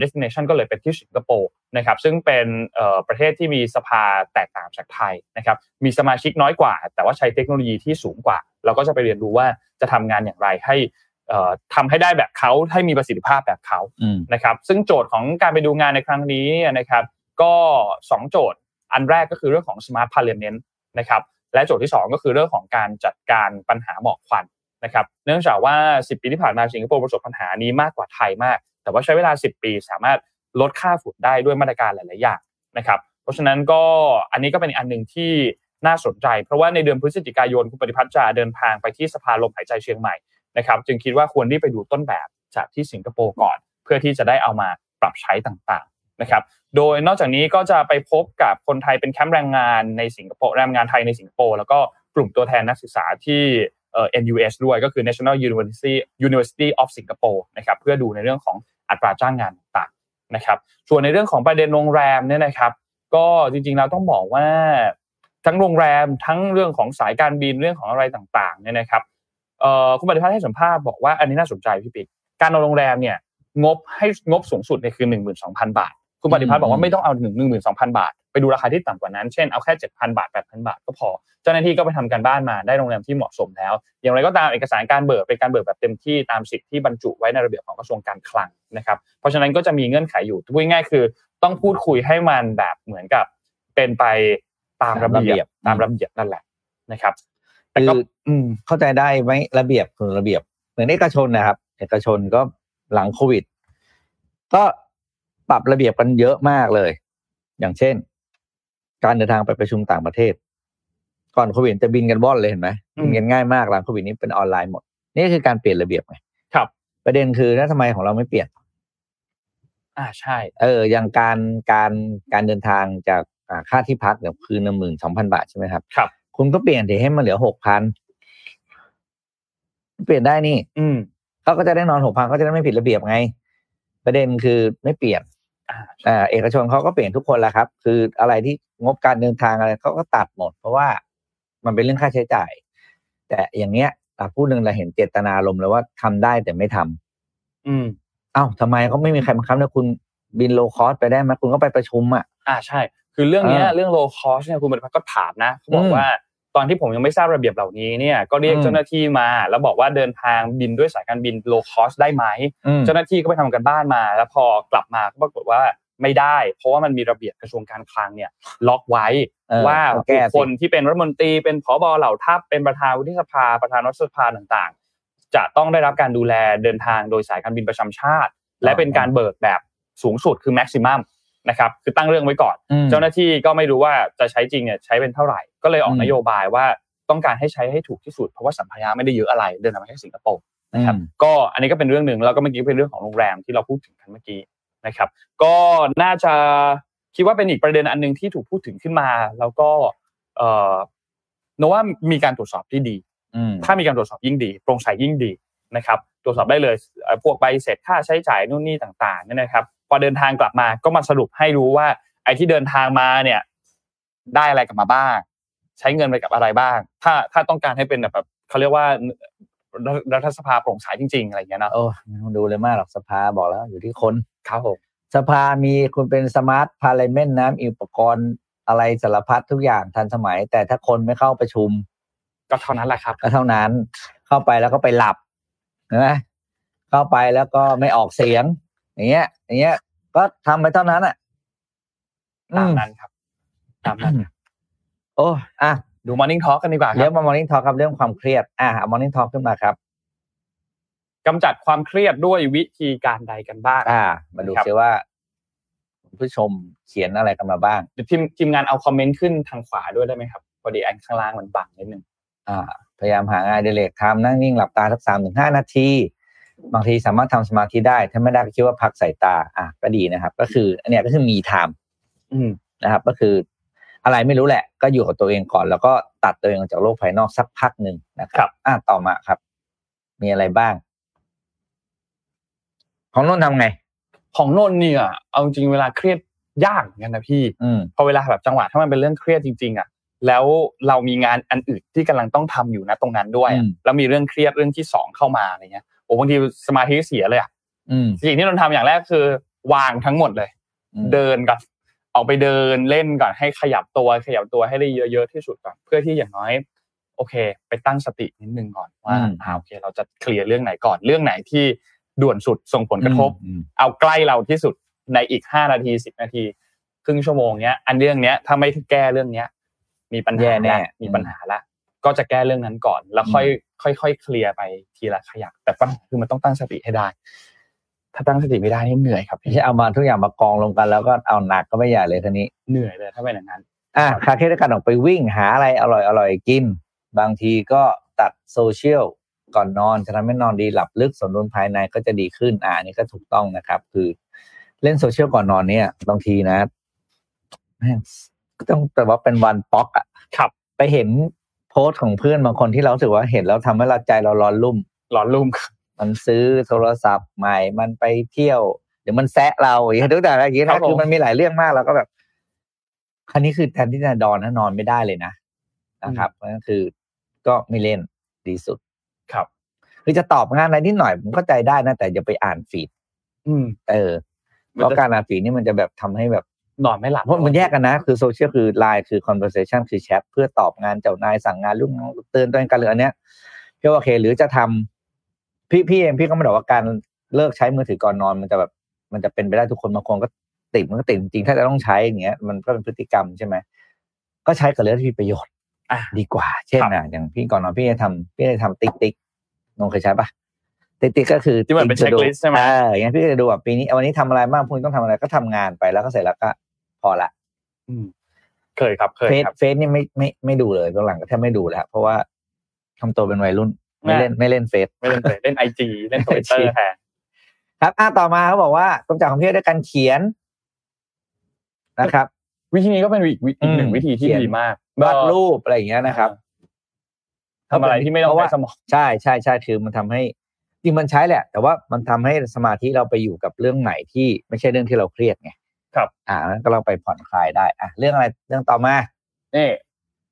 destination ก็เลยเป็นที่สิงคโปร์นะครับซึ่งเป็นเอ่อประเทศที่มีสภาแตกต่างจากไทยนะครับมีสมาชิกน้อยกว่า แต่ว่าใช้เทคโนโลยีที่สูงกว่า เราก็จะไปเรียนรู้ว่าจะทำงานอย่างไรให้ทำให้ได้แบบเขาให้มีประสิทธิภาพแบบเขานะครับซึ่งโจทย์ของการไปดูงานในครั้งนี้นะครับก็ 2 โจทย์อันแรกก็คือเรื่องของ smart parliament นะครับและโจทย์ที่ 2 ก็คือเรื่องของการจัดการปัญหาหมอกควันนะครับเนื่องจากว่า 10 ปีที่ผ่านมาสิงคโปร์ประสบปัญหานี้มากกว่าไทยมากแต่ว่าใช้เวลา 10 ปี สามารถลดค่าฝุ่นได้ด้วยมาตรการหลาย ๆ อย่างนะครับเพราะฉะนั้นก็อันนี้ก็เป็นอันหนึ่งที่น่าสนใจ เพราะว่าในเดือนพฤศจิกายนคุณปฏิพัฒน์จะเดินทางไปที่สภาลมหายใจเชียงใหม่นะครับจึงคิดว่าควรที่ไปดูต้นแบบจากที่สิงคโปร์ก่อน เพื่อที่จะได้เอามาปรับใช้ต่าง ๆ นะครับ โดยนอกจากนี้ก็จะไปพบกับคนไทยเป็นแคมป์แรงงานในสิงคโปร์แรงงานไทยในสิงคโปร์แล้วก็กลุ่มตัวแทนนักศึกษาที่ NUS ด้วยก็คือ National University University of Singapore นะครับเพื่อดูในเรื่องของอัตราจ้างงานต่างนะครับส่วนในเรื่องของประเด็นโรงแรมเนี่ยนะครับ ก็จริงๆเราต้องบอกว่าทั้งโรงแรมทั้งเรื่องของสายการบินเรื่องของอะไรต่างๆเนี่ยนะครับคุณปฏิพัฒน์ให้สัมภาษณ์บอกว่าอันนี้น่าสนใจพี่ปิ๊กการนอนโรงแรมเนี่ยงบให้งบสูงสุดเนี่ยคือหนึ่งหมื่นสองพันบาท คุณปฏิพัฒน์บอกว่าไม่ต้องเอาหนึ่งหนึ่งหมื่นสองพันบาท ดูราคาที่ต่ำกว่านั้น เช่นเอาแค่เจ็ดพันบาทแปดพันบาทก็พอ เจ้าหน้าที่ก็ไปทำการบ้านมาได้โรงแรมที่เหมาะสมแล้ว อย่างไรก็ตามเอกสารการเบิกเป็นการเบิกแบบเต็มที่ตามสิทธิ์ที่บรรจุไว้ในระเบียบของกระทรวงการคลังนะครับ เพราะฉะนั้นก็จะมีเงื่อนไขอยู่พูดง่ายคือ ต้องพูดคุยให้มันแบบเหมือนกับเป็นไปตามระเบียบตามระเบียบนั่นแหละนะครับแต่ก็เข้าใจได้ไหมระเบียบคือระเบียบเหมือนเอกชนนะครับ เอกชนก็หลังโควิด ก็ปรับระเบียบกันเยอะมากเลย อย่างเช่น การเดินทางไปประชุมต่างประเทศ ก่อนโควิดจะบินกันว่อนเลยเห็นไหมบินกันง่ายมากหลังโควิดนี้เป็นออนไลน์หมด นี่คือการเปลี่ยนระเบียบไงครับ ประเด็นคือแล้วทำไมของเราไม่เปลี่ยน อ่าใช่ เออ อย่างการการการเดินทางจากค่าที่พักเนี่ยคือหนึ่งหมื่นสองพันบาทใช่ไหมครับครับ คุณก็เปลี่ยนเดี๋ยวให้มันเหลือหกพันเปลี่ยนได้นี่ อืมเขาก็จะได้นอนหกพันก็จะได้ไม่ผิดระเบียบไง ประเด็นคือไม่เปลี่ยนอ่า เอกชนเขาก็เปลี่ยนทุกคนแหละครับ คืออะไรที่งบการเดินทางอะไรเขาก็ตัดหมด เพราะว่ามันเป็นเรื่องค่าใช้จ่าย แต่อย่างเงี้ยพูดหนึ่งเราเห็นเจตนาลมเลยว่าทำได้แต่ไม่ทำอืมเอ้าทำไมเขาไม่มีใครบังคับนะคุณบิน low cost ไปได้ไหมคุณก็ไปประชุมอะอ่าใช่ คือเรื่องนี้เรื่อง low cost เนี่ยคุณปดิพัทธ์ก็ถามนะเขาบอกว่าต อนที่ผมยังไม่ทราบระเบียบเหล่านี้เนี่ยก็เรียกเจ้าหน้าที่มา แล้วบอกว่าเดินทางบินด้วยสายการบิน low cost ได้ไหมเจ้าหน้าที่ก็ไปทำการบ้านมา แล้วพอกลับมาก็ปรากฏว่าไม่ได้ เพราะว่ามันมีระเบียบกระทรวงการคลังเนี่ยล็อกไว้ว่าคนที่เป็นรัฐมนตรีเป็นผบเหล่าทัพเป็นประธานวุฒิสภาประธานรัฐสภาต่างๆ จะต้องได้รับการดูแลเดินทางโดยสายการบินประจำชาติ และเป็นการเบิกแบบสูงสุดคือแม็กซิมัม นะครับคือตั้งเรื่องไว้ก่อน เจ้าหน้าที่ก็ไม่รู้ว่าจะใช้จริงเนี่ยใช้เป็นเท่าไหร่ก็เลยออกนโยบายว่าต้องการให้ใช้ให้ถูกที่สุดเพราะว่าสัมภาระไม่ได้เยอะอะไรเดินทางมาแค่สิงคโปร์นะครับก็อันนี้ก็เป็นเรื่องหนึ่งแล้วก็เมื่อกี้เป็นเรื่องของโรงแรมที่เราพูดถึงกันเมื่อกี้นะครับ ก็น่าจะคิดว่าเป็นอีกประเด็นอันหนึ่งที่ถูกพูดถึงขึ้นมา แล้วก็เอ่อนว่ามีการตรวจสอบที่ดีถ้ามีการตรวจสอบยิ่งดีโปร่งใสยิ่งดีนะครับ ตรวจสอบได้เลยพวกใบเสร็จค่าใช้จ่ายนู่นนี่ต่างๆนี่นะครับ พอเดินทางกลับมาก็มาสรุปให้รู้ว่า ไอ้ที่เดินทางมาเนี่ย ได้อะไรกลับมาบ้าง ใช้เงินไปกับอะไรบ้าง ถ้าถ้าต้องการให้เป็นแบบเขาเรียกว่ารัฐสภาโปร่งใสจริงๆอะไรอย่างเงี้ยนะโอ้ดูเลยมากหรอกสภาบอกแล้ว อยู่ที่คนครับผมสภามีคุณเป็น smart parliament นะอุปกรณ์อะไรสารพัดทุกอย่างทันสมัย แต่ถ้าคนไม่เข้าประชุม ก็เท่านั้นแหละครับ ก็เท่านั้น เข้าไปแล้วก็ไปหลับเห็นไหมเข้าไปแล้วก็ไม่ออกเสียง อย่างเงี้ย อย่างเงี้ย ก็ทำไปเท่านั้นอะตามนั้นครับ ตามนั้นโอ้อะดู Morning Talk กันดีกว่าเดี๋ยวมา Morning Talk ครับเรื่องความเครียด อะเอา Morning Talk ขึ้นมาครับกำจัดความเครียดด้วยวิธีการใดกันบ้างอ่า มาดูซิว่าคุณผู้ชมเขียนอะไรกันมาบ้างเดี๋ยวทีมทีมงานเอาคอมเมนต์ขึ้นทางขวาด้วยได้ไหมครับพอดีอันข้างล่างมันบังนิดนึงอ่า พยายามหางานอดิเรกทำนั่งนิ่งหลับตาสักสามถึงห้านาที บางทีสามารถทำสมาธิได้ ถ้าไม่ได้ก็คิดว่าพักสายตา อะก็ดีนะครับ ก็คือ อันเนี้ยก็คือมีไทม์อืมนะครับ ก็คืออะไรไม่รู้แหละ ก็อยู่กับตัวเองก่อน แล้วก็ตัดตัวเองออกจากโลกภายนอกสักพักหนึ่งนะครับ อะต่อมาครับ มีอะไรบ้าง ของนุ่นทำไง ของนนท์เนี่ย เอาจริงๆเวลาเครียดยากเหมือนกันนะพี่อืมพอเวลาแบบจังหวะถ้ามันเป็นเรื่องเครียดจริงๆอะแล้วเรามีงานอันอื่นที่กำลังต้องทำอยู่นะตรงนั้นด้วยอะอืมแล้วมีเรื่องเครียดเรื่องที่สองเข้ามาอะไรเงี้ย โอ้บางทีสมาธิเสียเลยอะอืมสิ่งที่นนท์ทำอย่างแรกคือ วางทั้งหมดเลยอืมเดินก่อนออกไปเดินเล่นก่อนให้ขยับตัวขยับตัวให้ได้เยอะๆที่สุดก่อนเพื่อที่อย่างน้อย โอเค ไปตั้งสตินิดนึงก่อนว่าอืมอ่าโอเค เราจะเคลียร์เรื่องไหนก่อนเรื่องไหนที่ด่วนสุดส่งผลกระทบอืมเอาใกล้เราที่สุดในอีกห้านาทีสิบนาที ครึ่งชั่วโมงเนี้ย อันเรื่องเนี้ยถ้าไม่แก้เรื่องเนี้ย มีปัญหาแย่แน่ละมีปัญหาละ ก็จะแก้เรื่องนั้นก่อน แล้วค่อยค่อยค่อยเคลียร์ไปทีละขยัก แต่ปัญหาคือมันต้องตั้งสติให้ได้ ถ้าตั้งสติไม่ได้นี่เหนื่อยครับไม่พี่ใช่เอามาทุกอย่างมากองลงกันแล้วก็เอาหนักก็ไม่ใหญ่เลยทีนี้เหนื่อยเลยถ้าเป็นอย่างนั้น อะคลายเครียดด้วยการออกไปวิ่งหาอะไรอร่อยอร่อยกิน บางทีก็ตัดโซเชียลก่อนนอนจะทำให้นอนดีหลับลึกสมดุลภายในก็จะดีขึ้นอ่าอันนี้ก็ถูกต้องนะครับ คือ เล่นโซเชียลก่อนนอนเนี่ยบางทีนะแม่งก็ต้องแต่ว่าเป็นวันป๊อกอะครับ ไปเห็นโพสต์ของเพื่อนบางคนที่เรารู้สึกว่าเห็นแล้วทำให้เราใจเราร้อนรุ่ม ร้อนรุ่ม มันซื้อโทรศัพท์ใหม่ มันไปเที่ยวเดี๋ยวมันแซะเราอย่างเงี้ยทุกอย่างอะไรอย่างเงี้ยครันะบผมคือมันมีหลายเรื่องมากแล้วก็แบบคันนี้คือแทนที่จะนอนนะนอนไม่ได้เลยนะนะครับเพราะฉะนั้นคือก็ไม่เล่นดีสุดครับคือจะตอบงานอะไรนิดหน่อยผมเข้าใจได้นะแต่อย่าไปอ่านฟีดอืมเออเพราะการอ่านฟีดนี่มันจะแบบทำให้แบบ นอนไม่หลับเพราะมันแยกกันนะ คือโซเชียลคือไลน์คือ conversation คือแชทเพื่อตอบงานเจ้านายสั่งงานลูกน้องเตือนตัวเองกันหรืออันเนี้ยพี่ว่าโอเค หรือจะทำพี่พี่เองพี่ก็ไม่ได้บอกว่าการเลิกใช้มือถือก่อนนอน มันจะแบบมันจะเป็นไปได้ทุกคนบางคนก็ติดมันก็ติดจริงๆถ้าจะต้องใช้อย่างเงี้ยมันก็เป็นพฤติกรรมใช่ไหมก็ใช้กับเรื่องที่มีประโยชน์อะดีกว่า เช่นครับนะอย่างพี่ก่อนนอนพี่จะทำพี่จะทำ TickTick น้องเคยใช้ปะ TickTick ก็คือที่เหมือนเป็นติ๊ก checklist ใช่ไหมเอออย่างเงี้ยพี่ก็จะดูว่าปีนี้วันนี้ทำอะไรบ้างพรุ่งนี้ต้องทำอะไรก็ทำงานไปแล้วก็เสร็จแล้วก็ พอละอืมเคยครับเคยเฟซครับเฟซนี่ไม่ไม่ไม่ดูเลยตอนหลังก็แทบไม่ดูแล้วเพราะว่าทำตัวเป็นวัยรุ่น ไม่เล่นไม่เล่นเฟซไม่เล่นเฟซเล่นไอจีเล่นทวิตเตอร์แทนครับอะต่อมาเขาบอกว่ากำจัดความเครียดด้วยการเขียนนะครับ วิธีนี้ก็เป็นอีกวิอีกหนึ่งอืมวิธีที่เขียนดีมากวาดรูปอะไรอย่างเงี้ยนะครับทำอะไรที่ไม่ต้องเพราะใช้ว่าสมองใช่ใช่ใช่คือมันทำให้จริงมันใช้แหละ แต่ว่ามันทำให้สมาธิเราไปอยู่กับเรื่องไหนที่ไม่ใช่เรื่องที่เราเครียดไง ครับอ่านั้นก็เราไปผ่อนคลายได้อะเรื่องอะไรเรื่องต่อมานี่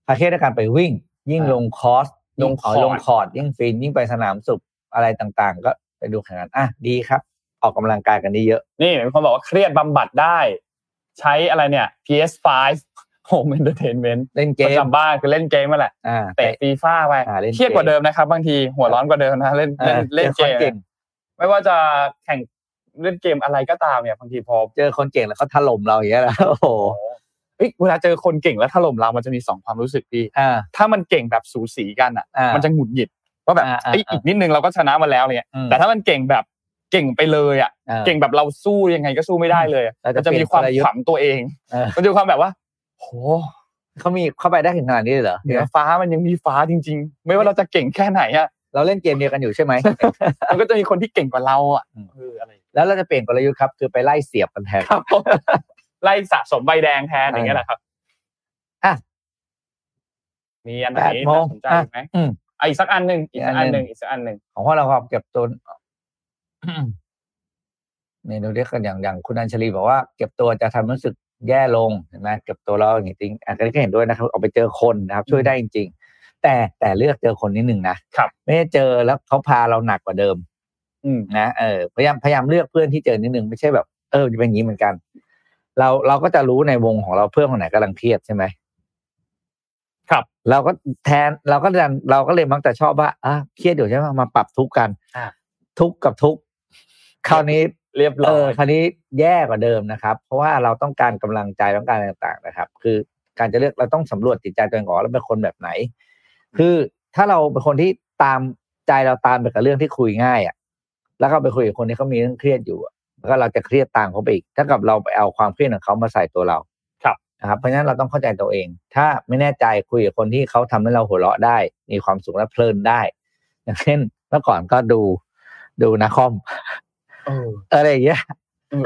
คาเคสด้วยการไปวิ่ง ยิ่งอ่าลงคอร์สลยิ่งงคอร์สเอาลงคอร์ดยิ่งฟินยิ่งไปสนามสุขอะไรต่างๆ ก็ไปดูแข่งขันอะดีครับ ออกกำลังกายกันได้เยอะ นี่มีคนบอกว่าเครียดบำบัดได้ ใช้อะไรเนี่ย PS5 Home Entertainment เล่นเกประมจำบ้านคือเล่นเกมมาแหละอ่าเตะฟีฟ่าไปอ่าเล่นเกมเครียดกว่าเดิมนะครับ บางทีหัวร้อนกว่าเดิมนะเล่นเอเล่นอเล่นเจอเกคนมเก่งไม่ว่าจะแข่ง เล่นเกมอะไรก็ตามเนี่ยบางทีพอเจอคนเก่งแล้วเขาถล่มเราอย่างเงี้ยนะโอ้โหเอ้ยเวลาเจอคนเก่งแล้วถล่มเรามันจะมีสองความรู้สึกพี่อ่าถ้ามันเก่งแบบสูสีกันอะอ่ามัมันจะหงุดหงิดว่าแบบอ่าอ่าเอ้ยอีกนิดนึงเราก็ชนะมาแล้วเนี่ยอืมแต่ถ้ามันเก่งแบบเก่งไปเลยอะอ่าเก่งแบบเราสู้ยังไงก็สู้ไม่ได้เลยอะเราจะมันจะมีความเปลี่ยนกลยุทธ์ขวัญตัวเองเออมันจะมีความแบบว่าโหเขามีเข้าไปได้ถึงขนาดนี้เลยเหรอเหนือฟ้ามันยังมีฟ้าจริง ๆ ไม่ว่าเราจะเก่งแค่ไหนอะเราเล่นเกมเดียวกันอยู่ใช่ไหมมันก็จะมีคนที่เก่งกว่าเราอะอืมเอออะไร แล้วเราจะเปลี่ยนกลยุทธ์ครับ คือไปไล่เสียบกันแทนครับไล่สะสมใบแดงแทนอย่างเงี้ยแหละครับอะมีอันไหนแปดโมงน่าสนใจไหมอืมอะอีกสักอันหนึ่งอีกสักอีกอัอันนหหนึ่นึ่งงอีกสักอันหนึ่งของว่าเราก็เก็บตัวเนี่ยดูเรียกกันอย่างอย่างคุณอัญชลีบอกว่าเก็บตัวจะทำให้รู้สึกแย่ลงเห็นไหมเก็บตัวเราอย่างนี้จริงอันนี้ก็เห็นด้วยนะครับเอาไปเจอคนนะครับ ช่วยได้จริง ๆ แต่แต่เลือกเจอคนนิดหนึ่งนะครับ ไม่ได้เจอแล้วเขาพาเราหนักกว่าเดิมอืม นะเออพยายามพยายามเลือกเพื่อนที่เจอนิดนึงไม่ใช่แบบเออจะเป็นอย่างนี้เหมือนกัน เราเราก็จะรู้ในวงของเราเพื่อนคนไหนกำลังเครียดใช่ไหมครับ เราก็แทนเราก็ดันเราก็เลยมักจะชอบว่าอะเครียดอยู่ใช่ไหมมาปรับทุกข์กันอ่าทุกข์กับทุกข์คราวนี้เรียบร้เอออยคราวนี้แย่กว่าเดิมนะครับ เพราะว่าเราต้องการกำลังใจต้องการอะไรต่างๆนะครับ คือการจะเลือกเราต้องสำรวจจิตใจตัวเองก่อนว่าเราเป็นคนแบบไหน คือถ้าเราเป็นคนที่ตามใจเราตามไปกับเรื่องที่คุยง่ายอะ แล้วก็ไปคุยกับคนที่เขามีเรื่องเครียดอยู่อะแล้วก็เราจะเครียดตามเขาไปอีกถ้ากับเราไปเอาความเครียดของเขามาใส่ตัวเราครับนะครับเพราะฉะนั้นเราต้องเข้าใจตัวเอง ถ้าไม่แน่ใจคุยกับคนที่เขาทำให้เราหัวเราะได้ มีความสุขและเพลินได้ อย่างเช่นเมื่อก่อนก็ดูดูนาคอมเอออะไรอย่างเงี้ย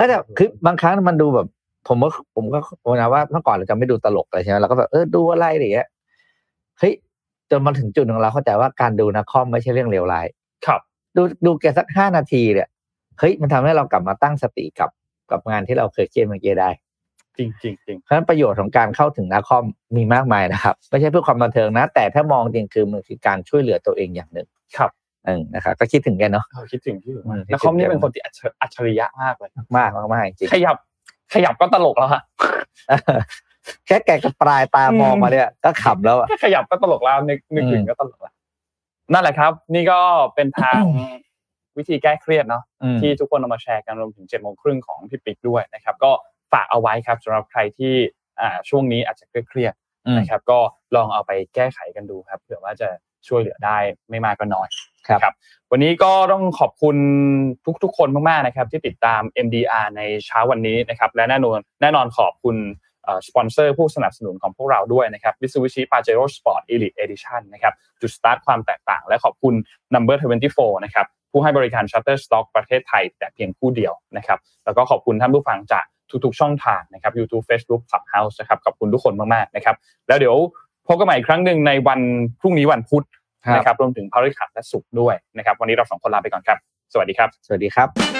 ก็จะคือบางครั้งมันดูแบบ ผมก็ผมก็ผมนะว่าเมื่อก่อนเราจะไม่ดูตลกอะไรใช่ไหมเราก็แบบเออดูอะไรอะไรอย่างเงี้ยเฮ้ยจนมาถึงจุดหนึ่งเราเข้าใจว่าการดูนาคอมไม่ใช่เรื่องเลวร้ายครับ ดูดูแกสักห้านาทีเนี่ยเฮ้ยมันทำให้เรากลับมาตั้งสติกับกับงานที่เราเคยเครียดเมื่อกี้ได้ จริงจริงจริงเพราะฉะนั้นประโยชน์ของการเข้าถึงนาคอมมีมากมายนะครับ ไม่ใช่เพื่อความบันเทิงนะ แต่ถ้ามองจริงคือมันคือการช่วยเหลือตัวเองอย่างหนึ่งครับเออนะครับก็คิดถึงแกเนาะเออคิดถึงที่อยู่อืมแล้วคอมนี่เป็นคนที่อัจฉอัจฉริยะมากเลยมากมากมากจริงขยับขยับก็ตลกแล้วฮะแค่แกกับปลายตามองมาเนี่ยก็ขำแล้วอะแค่ขยับก็ตลกแล้วนึกนึกถึงอืมก็ตลกแล้ว นั่นแหละครับ นี่ก็เป็นทางวิธีแก้เครียดเนาะอืมที่ทุกคนเอามาแชร์กันรวมถึงเจ็ดโมงครึ่งของพี่ปิ๊กด้วยนะครับ ก็ฝากเอาไว้ครับสำหรับใครที่อ่าช่วงนี้อาจจะเครียดๆนะครับ ก็ลองเอาไปแก้ไขกันดูครับเผื่อว่าจะช่วยเหลือได้ไม่มากก็น้อยครับครับวันนี้ก็ต้องขอบคุณทุกๆ คนมากๆนะครับ ที่ติดตาม MDR ในเช้าวันนี้นะครับ และแน่นอนแน่นอนขอบคุณ สปอนเซอร์ผู้สนับสนุนของพวกเราด้วยนะครับ Mitsubishi Pajero Sport Elite Edition นะครับ จุดสตาร์ทความแตกต่าง และขอบคุณ Number 24 นะครับ ผู้ให้บริการ Shutterstock ประเทศไทย แต่เพียงผู้เดียวนะครับ แล้วก็ขอบคุณท่านผู้ฟังจากทุกๆช่องทางนะครับ YouTube Facebook Clubhouse นะครับ ขอบคุณทุกคนมากๆนะครับ แล้วเดี๋ยวพบกันใหม่อีกครั้งหนึ่งในวันพรุ่งนี้วันพุธนะครับ รวมถึงพฤหัสและศุกร์ด้วยนะครับ วันนี้เราสองคนลาไปก่อนครับ สวัสดีครับ สวัสดีครับ